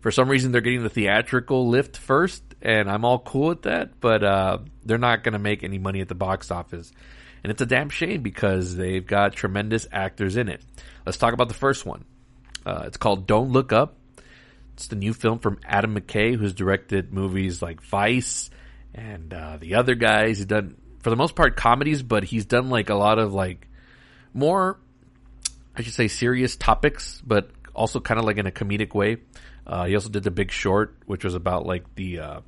for some reason they're getting the theatrical lift first, and I'm all cool with that, but uh, they're not going to make any money at the box office. And it's a damn shame because they've got tremendous actors in it. Let's talk about the first one. Uh, it's called Don't Look Up. It's the new film from Adam McKay, who's directed movies like Vice and uh, the other guys. He's done, for the most part, comedies, but he's done like a lot of like more, I should say, serious topics, but also kind of like in a comedic way. Uh, he also did The Big Short, which was about like the uh,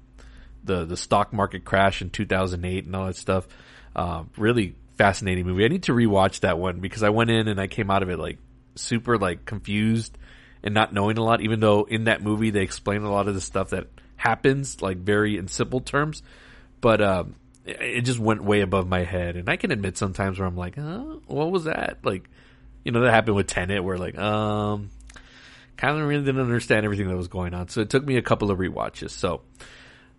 the the stock market crash in 2008 and all that stuff. Uh, really fascinating movie. I need to rewatch that one because I went in and I came out of it like super like confused and not knowing a lot. Even though in that movie they explain a lot of the stuff that happens like very in simple terms, but um, it just went way above my head. And I can admit sometimes where I'm like, huh, what was that? Like, you know, that happened with Tenet where like, um, kind of really didn't understand everything that was going on. So it took me a couple of rewatches. So,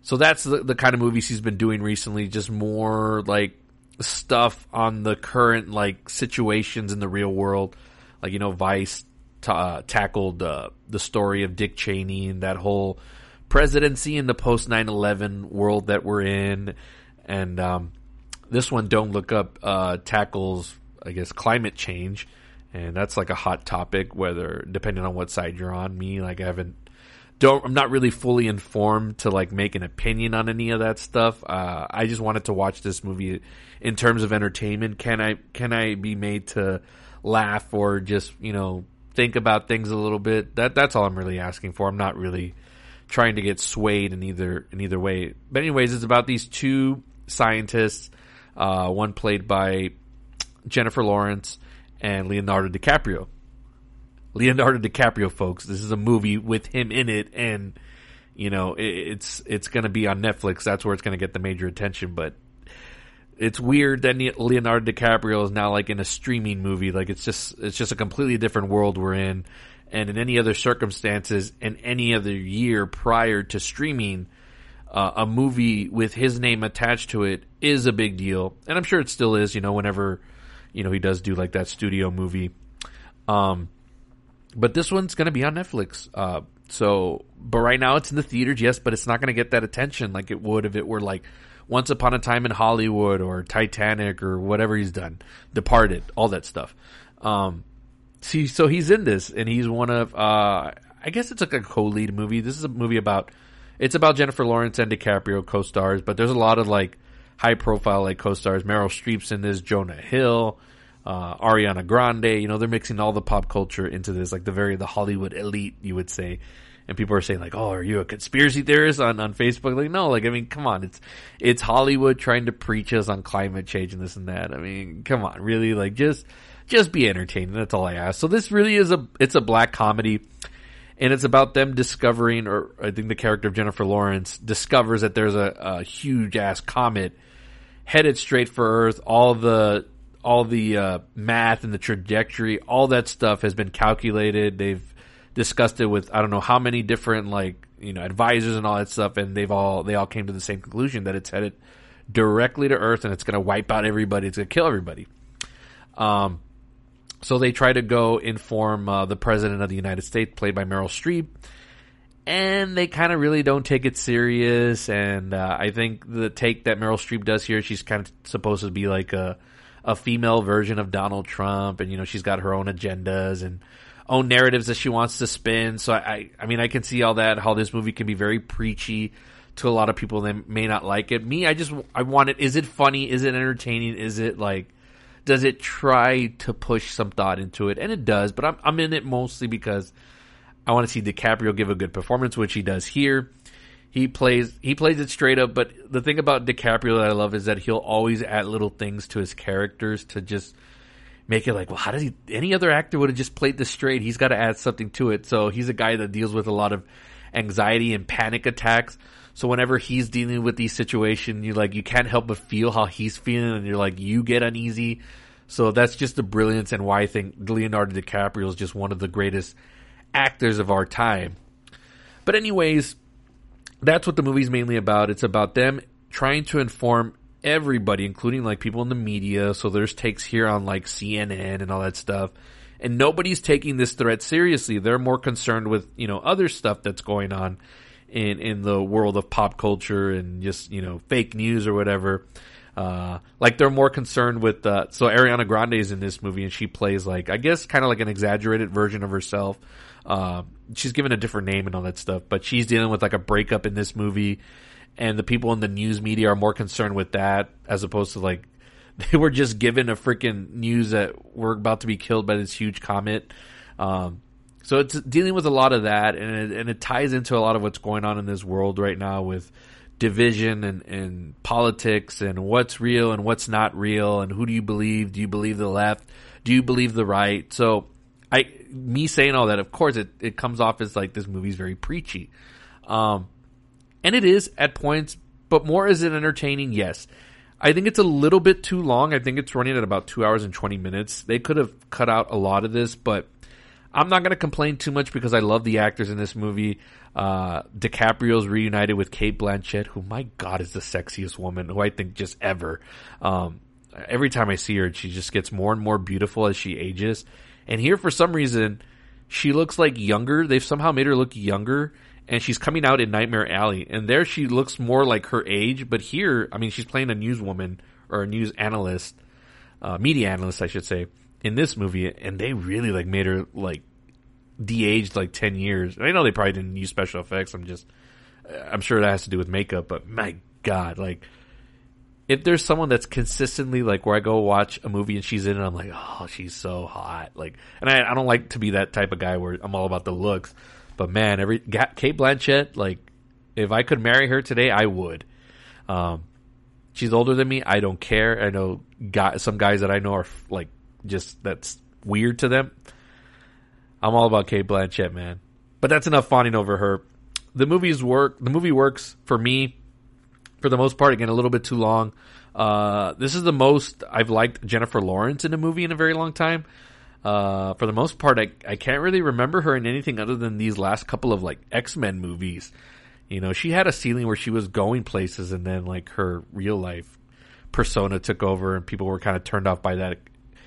so that's the, the kind of movies he's been doing recently. Just more like stuff on the current like situations in the real world. Like, you know, Vice t- uh, tackled uh, the story of Dick Cheney and that whole presidency in the post 9-11 world that we're in. And um, this one, Don't Look Up, uh, tackles, I guess, climate change. And that's like a hot topic, whether, depending on what side you're on. Me, like, I haven't, don't, I'm not really fully informed to like make an opinion on any of that stuff. Uh, I just wanted to watch this movie in terms of entertainment. Can I, can I be made to laugh or just, you know, think about things a little bit? That, that's all I'm really asking for. I'm not really, trying to get swayed in either in either way. But anyways, it's about these two scientists, uh, one played by Jennifer Lawrence and Leonardo DiCaprio. Leonardo DiCaprio, folks, this is a movie with him in it, and you know it, it's it's going to be on Netflix. That's where it's going to get the major attention. But it's weird that Leonardo DiCaprio is now like in a streaming movie. Like it's just it's just a completely different world we're in and in any other circumstances in any other year prior to streaming, uh, a movie with his name attached to it is a big deal. And I'm sure it still is, you know, whenever, you know, he does do like that studio movie. Um, but this one's going to be on Netflix. Uh, so, but right now it's in the theaters, yes, but it's not going to get that attention like it would if it were like Once Upon a Time in Hollywood or Titanic or whatever he's done, Departed, all that stuff. Um, see, so he's in this and he's one of, uh, I guess it's like a co-lead movie. This is a movie about, it's about Jennifer Lawrence and DiCaprio co-stars, but there's a lot of like high profile like co-stars. Meryl Streep's in this, Jonah Hill, uh, Ariana Grande. You know, they're mixing all the pop culture into this, like the very the Hollywood elite, you would say. And people are saying like, "Oh, are you a conspiracy theorist on, on Facebook?" Like, no, like I mean, come on, it's it's Hollywood trying to preach us on climate change and this and that. I mean, come on, really, like just just be entertaining. That's all I ask. So this really is a it's a black comedy, and it's about them discovering, or I think the character of Jennifer Lawrence discovers that there's a, a huge ass comet headed straight for Earth. All the all the uh, math and the trajectory, all that stuff has been calculated. They've discussed it with I don't know how many different like you know advisors and all that stuff, and they've all they all came to the same conclusion that it's headed directly to Earth and it's going to wipe out everybody. It's going to kill everybody. Um, so they try to go inform uh, the president of the United States, played by Meryl Streep, and they kind of really don't take it serious. And uh, I think the take that Meryl Streep does here, she's kind of supposed to be like a a female version of Donald Trump, and you know she's got her own agendas and own narratives that she wants to spin. So I, I mean, I can see all that. How this movie can be very preachy to a lot of people that may not like it. Me, I just I want it. Is it funny? Is it entertaining? Is it like? Does it try to push some thought into it? And it does, but I'm I'm in it mostly because I want to see DiCaprio give a good performance, which he does here. He plays he plays it straight up, but the thing about DiCaprio that I love is that he'll always add little things to his characters to just make it like, well, how does he? Any other actor would have just played this straight. He's got to add something to it. So he's a guy that deals with a lot of anxiety and panic attacks. So whenever he's dealing with these situations, you like you can't help but feel how he's feeling, and you're like you get uneasy. So that's just the brilliance and why I think Leonardo DiCaprio is just one of the greatest actors of our time. But anyways, that's what the movie's mainly about. It's about them trying to inform everybody, including like people in the media. So there's takes here on like CNN and all that stuff. And nobody's taking this threat seriously. They're more concerned with, you know, other stuff that's going on in, in the world of pop culture and just, you know, fake news or whatever. Uh, like they're more concerned with, uh, so Ariana Grande is in this movie and she plays like, I guess kind of like an exaggerated version of herself. Uh, she's given a different name and all that stuff, but she's dealing with like a breakup in this movie and the people in the news media are more concerned with that as opposed to like they were just given a freaking news that we're about to be killed by this huge comet. Um, so it's dealing with a lot of that, and it, and it ties into a lot of what's going on in this world right now with division and, and politics and what's real and what's not real and who do you believe? Do you believe the left? Do you believe the right? So I, me saying all that, of course, it, it comes off as like this movie's very preachy. Um, and it is at points, but more is it entertaining? Yes. I think it's a little bit too long. I think it's running at about two hours and 20 minutes. They could have cut out a lot of this, but I'm not going to complain too much because I love the actors in this movie. Uh, DiCaprio's reunited with Cate Blanchett, who, my God, is the sexiest woman who I think just ever. Um, every time I see her, she just gets more and more beautiful as she ages. And here, for some reason, she looks like younger. They've somehow made her look younger and she's coming out in Nightmare Alley, and there she looks more like her age. But here, I mean, she's playing a newswoman or a news analyst, uh, media analyst, I should say, in this movie, and they really like made her like de-aged like ten years. I know they probably didn't use special effects. I'm just, I'm sure that has to do with makeup, but my God, like. If there's someone that's consistently like where I go watch a movie and she's in it, I'm like, oh, she's so hot. Like, and I, I don't like to be that type of guy where I'm all about the looks. But man, every Cate Blanchett, like if I could marry her today, I would. Um, she's older than me. I don't care. I know guys, some guys that I know are like just that's weird to them. I'm all about Cate Blanchett, man. But that's enough fawning over her. The movies work. The movie works for me, for the most part. Again, a little bit too long. Uh, this is the most I've liked Jennifer Lawrence in a movie in a very long time. Uh, for the most part, I, I can't really remember her in anything other than these last couple of like X Men movies. You know, she had a ceiling where she was going places, and then like her real life persona took over, and people were kind of turned off by that.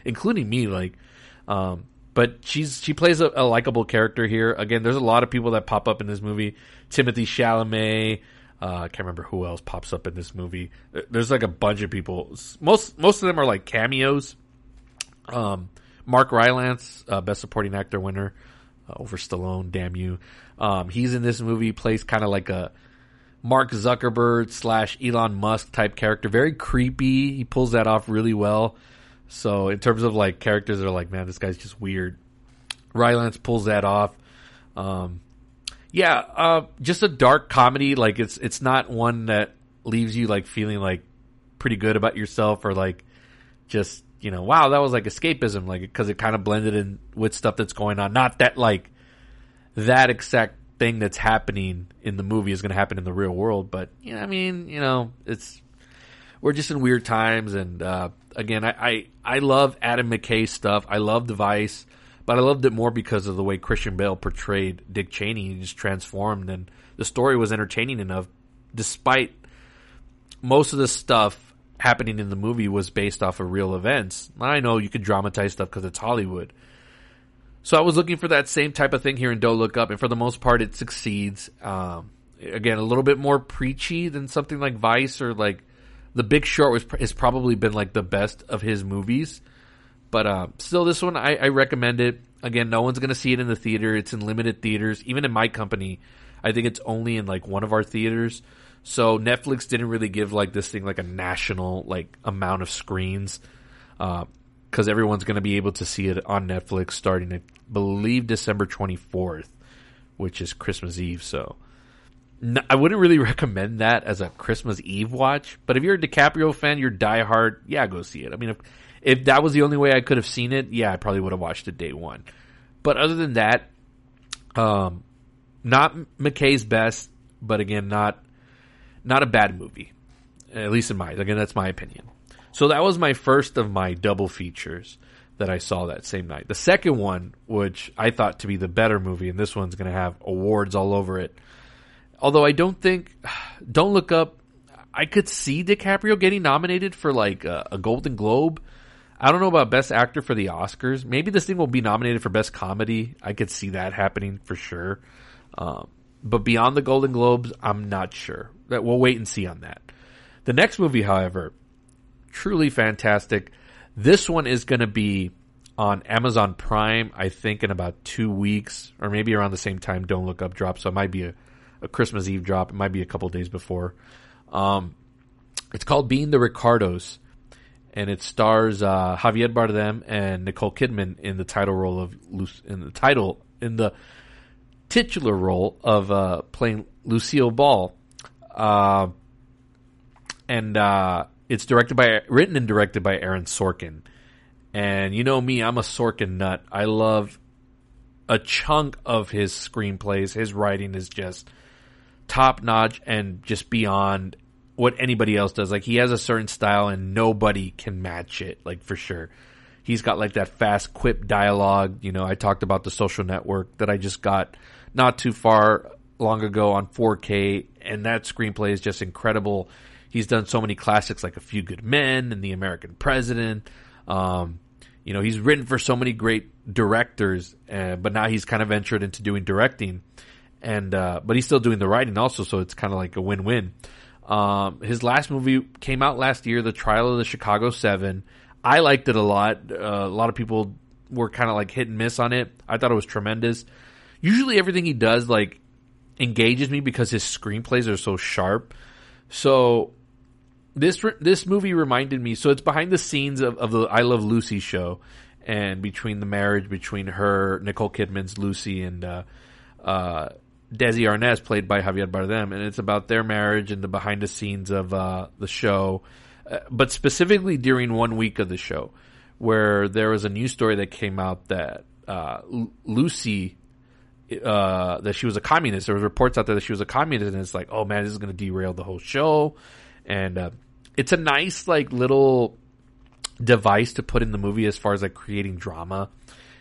including me. Like, um, but she's she plays a, a likable character here. Again, there's a lot of people that pop up in this movie. Timothy Chalamet. Uh, I can't remember who else pops up in this movie. There's like a bunch of people. Most most of them are like cameos. Um, Mark Rylance, uh, best supporting actor winner uh, over Stallone. Damn you. Um, he's in this movie. Plays kind of like a Mark Zuckerberg slash Elon Musk type character. Very creepy. He pulls that off really well. So in terms of like characters that are like, man, this guy's just weird. Rylance pulls that off. Um, yeah, uh, just a dark comedy. Like it's it's not one that leaves you like feeling like pretty good about yourself or like just you know, wow, that was like escapism, like because it kind of blended in with stuff that's going on. Not that like that exact thing that's happening in the movie is going to happen in the real world, but know, I mean, you know, it's we're just in weird times, and uh, again, I, I I love Adam McKay stuff. I love the Vice, but I loved it more because of the way Christian Bale portrayed Dick Cheney. He just transformed, and the story was entertaining enough, despite most of the stuff happening in the movie was based off of real events. I know you could dramatize stuff because it's Hollywood. So I was looking for that same type of thing here in Don't Look Up, and for the most part, it succeeds. Um, again, a little bit more preachy than something like Vice or like The Big Short was has probably been like the best of his movies. But uh, still, this one I, I recommend it. Again, no one's going to see it in the theater. It's in limited theaters. Even in my company, I think it's only in like one of our theaters. So Netflix didn't really give like this thing like a national like amount of screens, because uh, everyone's going to be able to see it on Netflix starting, I believe, December twenty fourth, which is Christmas Eve. So no, I wouldn't really recommend that as a Christmas Eve watch. But if you're a DiCaprio fan, you're diehard, yeah, go see it. I mean, if if that was the only way I could have seen it, yeah, I probably would have watched it day one. But other than that, um, not McKay's best, but again, not not a bad movie, at least in my again that's my opinion. So that was my first of my double features that I saw that same night. The second one, which I thought to be the better movie, and this one's going to have awards all over it. Although I don't think, don't look up. I could see DiCaprio getting nominated for like a, a Golden Globe. I don't know about Best Actor for the Oscars. Maybe this thing will be nominated for Best Comedy. I could see that happening for sure. Um, but beyond the Golden Globes, I'm not sure. That we'll wait and see on that. The next movie, however, truly fantastic. This one is going to be on Amazon Prime, I think, in about two weeks, or maybe around the same time. Don't look up drop, so it might be a, a Christmas Eve drop. It might be a couple days before. Um, it's called Being the Ricardos, and it stars uh, Javier Bardem and Nicole Kidman in the title role of in the title in the titular role of uh, playing Lucille Ball. Uh, and uh, it's directed by, written and directed by Aaron Sorkin. And you know me, I'm a Sorkin nut. I love a chunk of his screenplays. His writing is just top notch and just beyond what anybody else does. Like he has a certain style and nobody can match it, like for sure. He's got like that fast quip dialogue. You know, I talked about the social network that I just got not too far long ago on 4K, and that screenplay is just incredible. He's done so many classics like A Few Good Men and The American President. Um, you know, he's written for so many great directors, uh, but now he's kind of ventured into doing directing, and uh, but he's still doing the writing also, so it's kind of like a win-win. Um, his last movie came out last year, The Trial of the Chicago Seven. I liked it a lot. Uh, a lot of people were kind of like hit and miss on it. I thought it was tremendous. Usually, everything he does like engages me because his screenplays are so sharp. So this this movie reminded me. So it's behind the scenes of, of the I Love Lucy show, and between the marriage between her Nicole Kidman's Lucy and uh, uh, Desi Arnaz, played by Javier Bardem, and it's about their marriage and the behind the scenes of uh, the show, uh, but specifically during one week of the show, where there was a news story that came out that uh, Lucy uh, that she was a communist. There was reports out there that she was a communist, and it's like, oh man, this is going to derail the whole show. And uh, it's a nice like little device to put in the movie as far as like creating drama.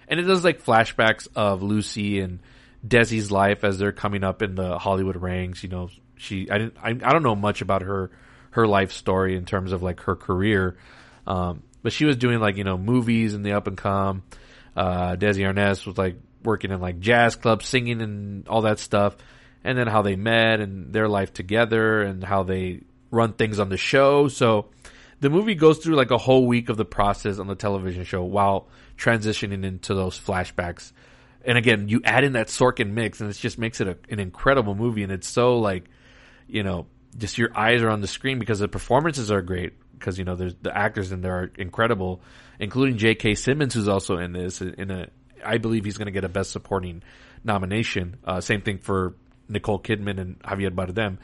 And it does like flashbacks of Lucy and Desi's life as they're coming up in the Hollywood ranks. You know, she I didn't I, I don't know much about her her life story in terms of like her career. Um, but she was doing like you know movies in the up and come. Uh, Desi Arnaz was like working in like jazz clubs, singing and all that stuff, and then how they met and their life together and how they run things on the show. So the movie goes through like a whole week of the process on the television show while transitioning into those flashbacks. And again, you add in that Sorkin mix, and it just makes it a, an incredible movie. And it's so like, you know, just your eyes are on the screen because the performances are great. Because you know, there's the actors in there are incredible, including J.K. Simmons, who's also in this. In a, I believe he's going to get a Best Supporting nomination. Uh, same thing for Nicole Kidman and Javier Bardem.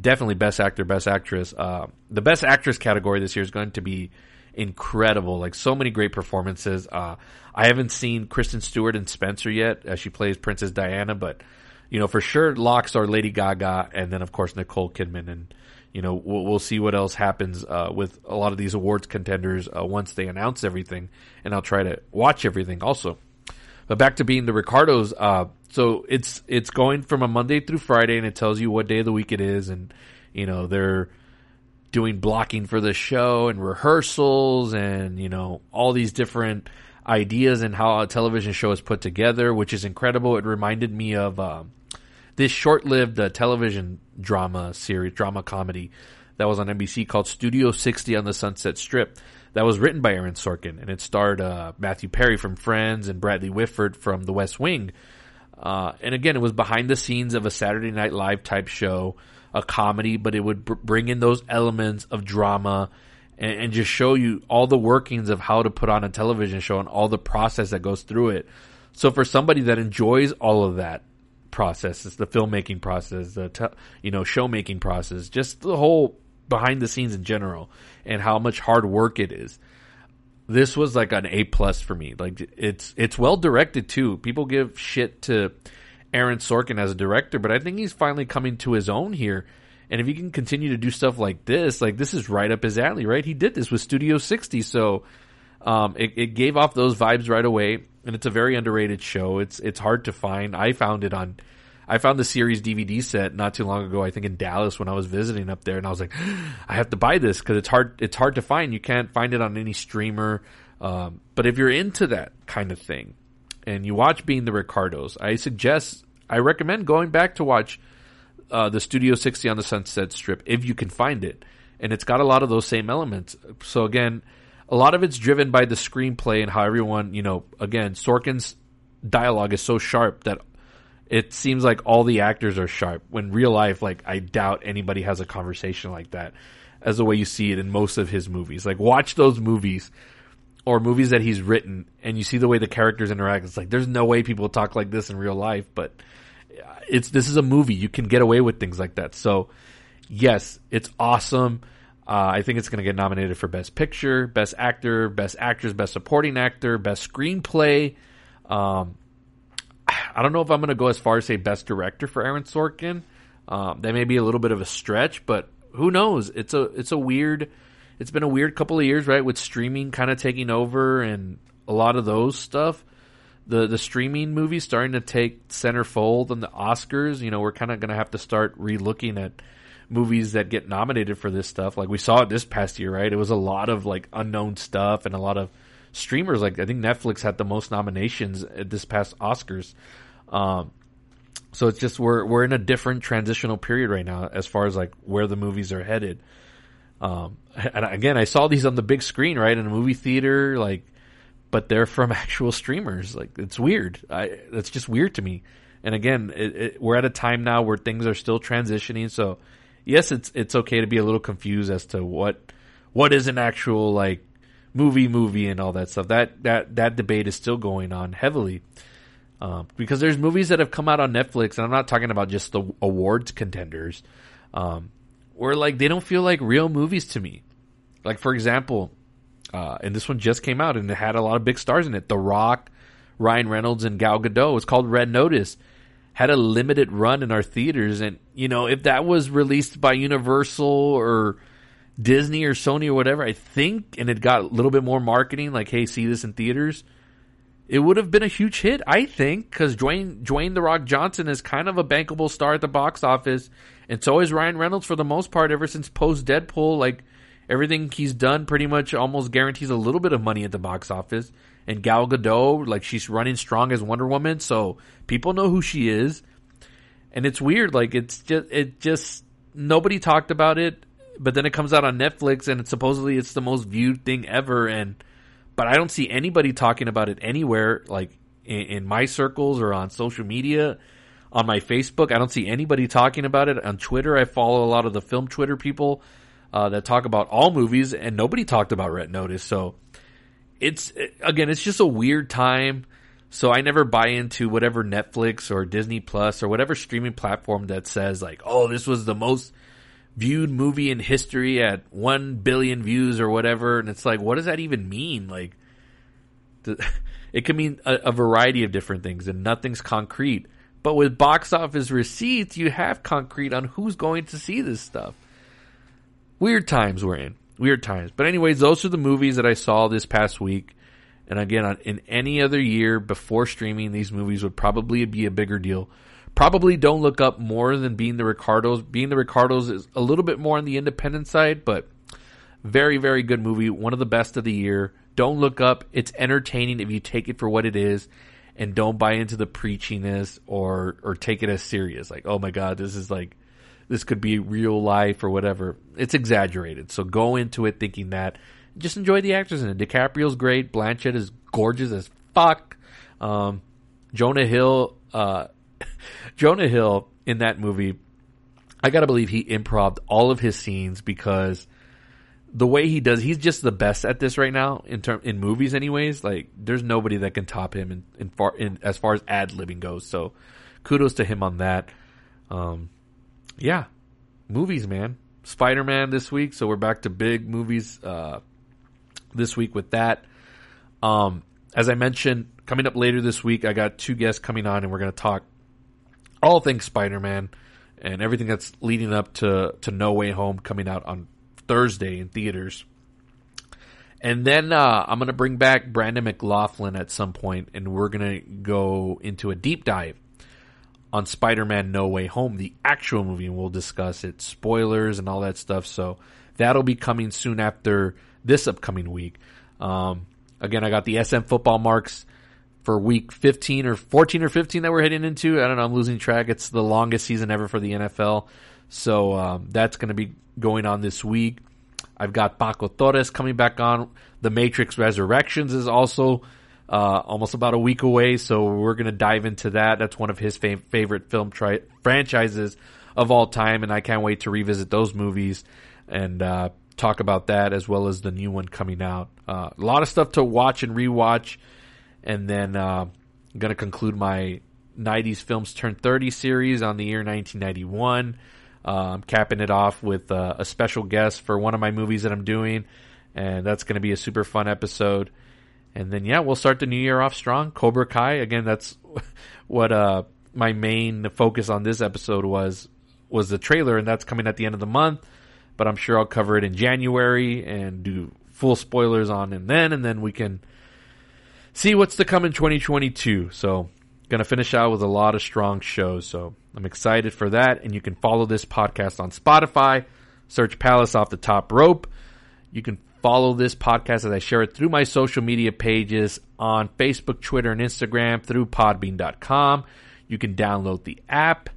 Definitely Best Actor, Best Actress. Uh, the Best Actress category this year is going to be incredible. Like so many great performances. Uh, I haven't seen Kristen Stewart and Spencer yet as she plays Princess Diana, but you know for sure locks are Lady Gaga and then of course Nicole Kidman and you know we'll, we'll see what else happens uh, with a lot of these awards contenders uh, once they announce everything, and I'll try to watch everything also. But back to being the Ricardos, uh, so it's it's going from a Monday through Friday, and it tells you what day of the week it is, and you know they're doing blocking for the show and rehearsals, and you know all these different ideas and how a television show is put together, which is incredible. It reminded me of uh, this short-lived uh, television drama series, drama comedy that was on NBC called Studio 60 on the Sunset Strip. That was written by Aaron Sorkin, and it starred uh, Matthew Perry from Friends and Bradley Whitford from The West Wing. Uh, and again, it was behind the scenes of a Saturday Night Live type show, a comedy, but it would br- bring in those elements of drama and, and, just show you all the workings of how to put on a television show and all the process that goes through it. So for somebody that enjoys all of that process, it's the filmmaking process, the te- you know show making process, just the whole behind the scenes in general, and how much hard work it is this was like an A plus for me. Like it's it's well directed too. People give shit to Aaron Sorkin as a director, but I think he's finally coming to his own here. And if he can continue to do stuff like this, like this is right up his alley, right? He did this with Studio 60, so um, it, it gave off those vibes right away. And it's a very underrated show. It's it's hard to find. I found it on I found the series DVD set not too long ago. I think in Dallas when I was visiting up there, and I was like, I have to buy this because it's hard. It's hard to find. You can't find it on any streamer. Um, but if you're into that kind of thing, and you watch Being the Ricardos, I suggest, I recommend going back to watch uh, the Studio 60 on the Sunset Strip if you can find it. And it's got a lot of those same elements. So again, a lot of it's driven by the screenplay and how everyone, you know, again, Sorkin's dialogue is so sharp that it seems like all the actors are sharp. When real life, like I doubt anybody has a conversation like that, as the way you see it in most of his movies. Like watch those movies or movies that he's written, and you see the way the characters interact. It's like there's no way people talk like this in real life, but it's this is a movie. You can get away with things like that. So yes, it's awesome. Uh, I think it's going to get nominated for Best Picture, Best Actor, Best Actress, Best Supporting Actor, Best Screenplay. Um, I don't know if I'm going to go as far as say best director for Aaron Sorkin. Um, that may be a little bit of a stretch, but who knows? It's a it's a weird. It's been a weird couple of years, right? With streaming kind of taking over and a lot of those stuff. The the streaming movies starting to take center fold on the Oscars. You know, we're kind of going to have to start relooking at movies that get nominated for this stuff. Like we saw it this past year, right? It was a lot of like unknown stuff and a lot of streamers. Like I think Netflix had the most nominations at this past Oscars. Um, so it's just we're we're in a different transitional period right now as far as like where the movies are headed. Um, and again, I saw these on the big screen, right, in a movie theater, like, but they're from actual streamers. Like, it's weird. I, it's just weird to me. And again, it, it, we're at a time now where things are still transitioning. So, yes, it's it's okay to be a little confused as to what what is an actual like movie movie and all that stuff. That that that debate is still going on heavily. Um, because there's movies that have come out on Netflix, and I'm not talking about just the awards contenders, um, where like they don't feel like real movies to me. Like for example, uh, and this one just came out and it had a lot of big stars in it: The Rock, Ryan Reynolds, and Gal Gadot. It's called Red Notice. Had a limited run in our theaters, and you know if that was released by Universal or Disney or Sony or whatever, I think, and it got a little bit more marketing, like hey, see this in theaters it would have been a huge hit, I think, because Dwayne Dwayne the Rock Johnson is kind of a bankable star at the box office, and so is Ryan Reynolds for the most part. Ever since post Deadpool, like Everything he's done pretty much almost guarantees a little bit of money at the box office. And Gal Gadot, like she's running strong as Wonder Woman, so people know who she is. And it's weird, like it's just it just nobody talked about it, but then it comes out on Netflix and it's supposedly it's the most viewed thing ever and but I don't see anybody talking about it anywhere like in, in my circles or on social media on my Facebook. I don't see anybody talking about it on Twitter. I follow a lot of the film Twitter people uh, that talk about all movies, and nobody talked about Red Notice. So it's again, it's just a weird time. So I never buy into whatever Netflix or Disney Plus or whatever streaming platform that says like, oh, this was the most viewed movie in history at 1 billion views or whatever. And it's like, what does that even mean? Like, it can mean a, a variety of different things and nothing's concrete. But with box office receipts, you have concrete on who's going to see this stuff. Weird times we're in. Weird times. But anyways, those are the movies that I saw this past week. And again, in any other year before streaming, these movies would probably be a bigger deal. Probably don't look up more than being the Ricardos. Being the Ricardos is a little bit more on the independent side, but very, very good movie. One of the best of the year. Don't look up. It's entertaining if you take it for what it is and don't buy into the preachiness or, or take it as serious. Like, oh my God, this is like, this could be real life or whatever. It's exaggerated. So go into it thinking that. Just enjoy the actors in it. DiCaprio's great. Blanchett is gorgeous as fuck. Um, Jonah Hill, uh, Jonah Hill in that movie, I gotta believe he improved all of his scenes because the way he does, he's just the best at this right now in term in movies. Anyways, like there's nobody that can top him in, in far in as far as ad libbing goes. So kudos to him on that. Um, yeah, movies, man. Spider Man this week, so we're back to big movies uh, this week with that. Um, as I mentioned, coming up later this week, I got two guests coming on, and we're going to talk all things Spider Man and everything that's leading up to to No Way Home coming out on Thursday in theaters. And then uh, I'm going to bring back Brandon McLaughlin at some point, and we're going to go into a deep dive on Spider-Man No Way Home, the actual movie, and we'll discuss it, spoilers and all that stuff. So that'll be coming soon after this upcoming week. Um, again, I got the SM football marks for week 15 or 14 or 15 that we're heading into. I don't know. I'm losing track. It's the longest season ever for the NFL. So um, that's going to be going on this week. I've got Paco Torres coming back on. The Matrix Resurrections is also uh, almost about a week away, so we're going to dive into that. That's one of his fav- favorite film tri- franchises of all time, and I can't wait to revisit those movies and uh, talk about that as well as the new one coming out. Uh, a lot of stuff to watch and rewatch, and then uh, I'm going to conclude my 90s Films Turn 30 series on the year 1991. Uh, I'm capping it off with uh, a special guest for one of my movies that I'm doing, and that's going to be a super fun episode. And then yeah, we'll start the new year off strong. Cobra Kai again. That's what uh, my main focus on this episode was was the trailer, and that's coming at the end of the month. But I'm sure I'll cover it in January and do full spoilers on and then, and then we can see what's to come in 2022. So to finish out with a lot of strong shows. So I'm excited for that. And you can follow this podcast on Spotify. Search Palace Off the Top Rope. You can follow this podcast as I share it through my social media pages on Facebook, Twitter, and Instagram through podbean.com. You can download the app.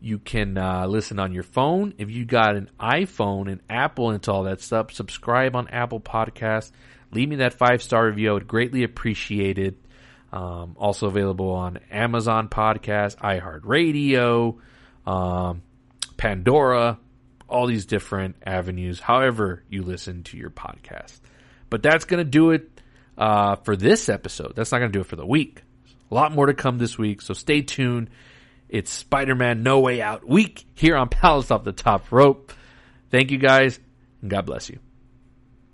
You can uh, listen on your phone. If you got an iPhone and Apple and all that stuff, subscribe on Apple Podcasts. Leave me that five star review. I would greatly appreciate it. Um, also available on Amazon Podcast, iHeartRadio, um, Pandora, all these different avenues, however you listen to your podcast. But that's going to do it uh, for this episode. That's not going to do it for the week. A lot more to come this week, so stay tuned. It's Spider Man No Way Out week here on Palace Off the Top Rope. Thank you guys, and God bless you.